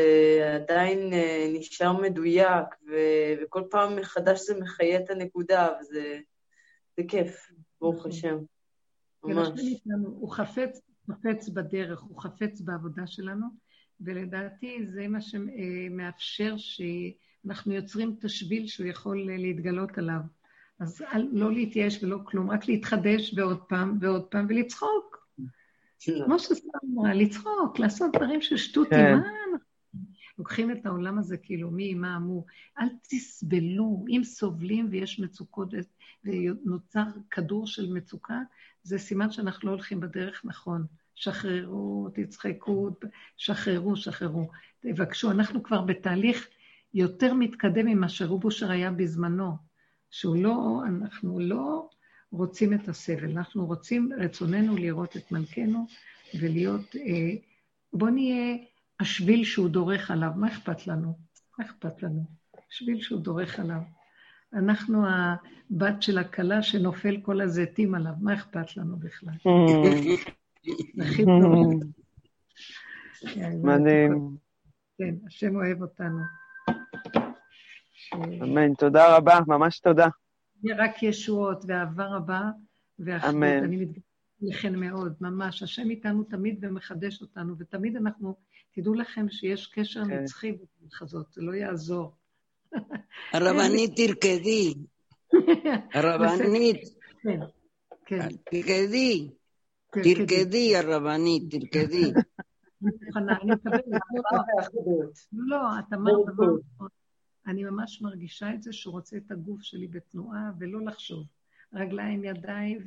עדיין אה, נשאר מדויק, ו... וכל פעם מחדש זה מחיה את הנקודה, וזה זה כיף, ברוך נכון. השם, ממש. הוא חפץ, חפץ בדרך, הוא חפץ בעבודה שלנו, ולדעתי זה מה שמאפשר שאנחנו יוצרים את השביל שהוא יכול להתגלות עליו. אז לא להתייאש ולא כלום, רק להתחדש ועוד פעם ועוד פעם ולצחוק. כן. כמו שסתם אמרה, לצחוק, לעשות דברים של שטות, כן. מה לוקחים את העולם הזה כאילו מי, מה, מו. אל תסבלו, אם סובלים ויש מצוקות ונוצר כדור של מצוקה, זה סימן שאנחנו לא הולכים בדרך נכון. שחררו, תצחקו, שחררו, שחררו. תבקשו, אנחנו כבר בתהליך יותר מתקדם ממה שרובושר היה בזמנו. שהוא לא, אנחנו לא רוצים את הסבל, אנחנו רוצים, רצוננו לראות את מלכנו ולהיות, אה, בוא נהיה השביל שהוא דורך עליו, מה אכפת לנו? מה אכפת לנו? שביל שהוא דורך עליו. אנחנו הבת של הכלה שנופל כל הזיתים עליו, מה אכפת לנו בכלל? (laughs) טוב. מדהים. כן, השם אוהב אותנו. אמן. תודה רבה, ממש תודה. יהיה רק ישועות ואהבה רבה ואחדות. אני מתגעגעת לכן מאוד, ממש. השם איתנו תמיד ומחדש אותנו, ותמיד אנחנו, תדעו לכם שיש קשר כן. נצחי בדרך הזאת, זה לא יעזור. (laughs) הרבנית תרקדי, (laughs) הרבנית, כן, כן, תרקדי, כן, תרקדי, הרבנית, תרקדי. אני אני מקבלת. לא, את אמרת דבר. אני ממש מרגישה את זה שהוא רוצה את הגוף שלי בתנועה ולא לחשוב. רגליים, ידיים,